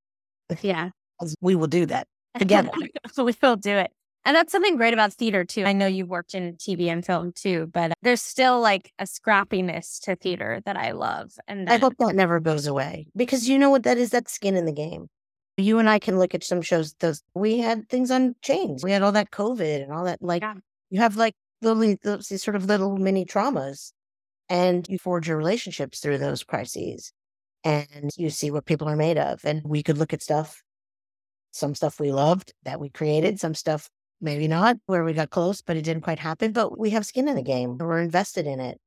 Yeah. *laughs* we will do that *laughs* together. we will do it. And that's something great about theater too. I know you've worked in TV and film too, but there's still like a scrappiness to theater that I love. And I hope that never goes away because you know what that is? That's skin in the game. You and I can look at some shows. Those we had things on chains. We had all that COVID and all that. Like yeah. you have like little these sort of little mini traumas, and you forge your relationships through those crises, and you see what people are made of. And we could look at stuff, some stuff we loved that we created, some stuff maybe not where we got close, but it didn't quite happen. But we have skin in the game. We're invested in it.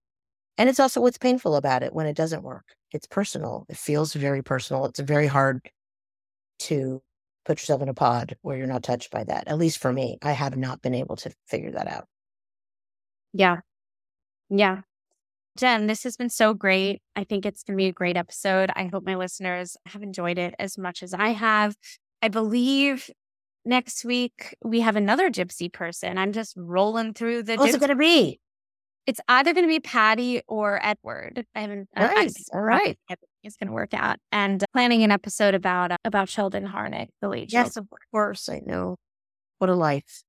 And it's also what's painful about it when it doesn't work. It's personal. It feels very personal. It's very hard to put yourself in a pod where you're not touched by that. At least for me, I have not been able to figure that out. Yeah. Yeah. Jenn, this has been so great. I think it's going to be a great episode. I hope my listeners have enjoyed it as much as I have. I believe next week we have another gypsy person. I'm just rolling through the. What's gypsy- it going to be? It's either going to be Patty or Edward. I haven't. I- I All right. It's going to work out. And planning an episode about uh, about Sheldon Harnick, the late Yes, Sheldon. of course. I know. What a life.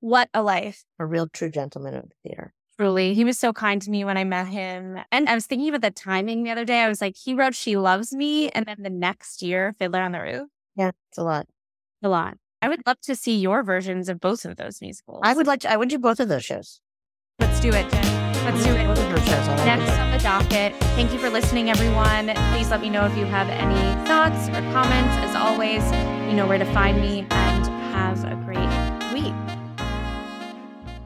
What a life. A real true gentleman of the theater. Truly. He was so kind to me when I met him. And I was thinking about the timing the other day. I was like, he wrote She Loves Me. And then the next year, Fiddler on the Roof. Yeah, it's a lot. A lot. I would love to see your versions of both of those musicals. I would like to, I would do both of those shows. Let's do it, Jenn. Let's do it. Both of those shows. Like Next it. on the docket. Thank you for listening, everyone. Please let me know if you have any thoughts or comments. As always, you know where to find me and have a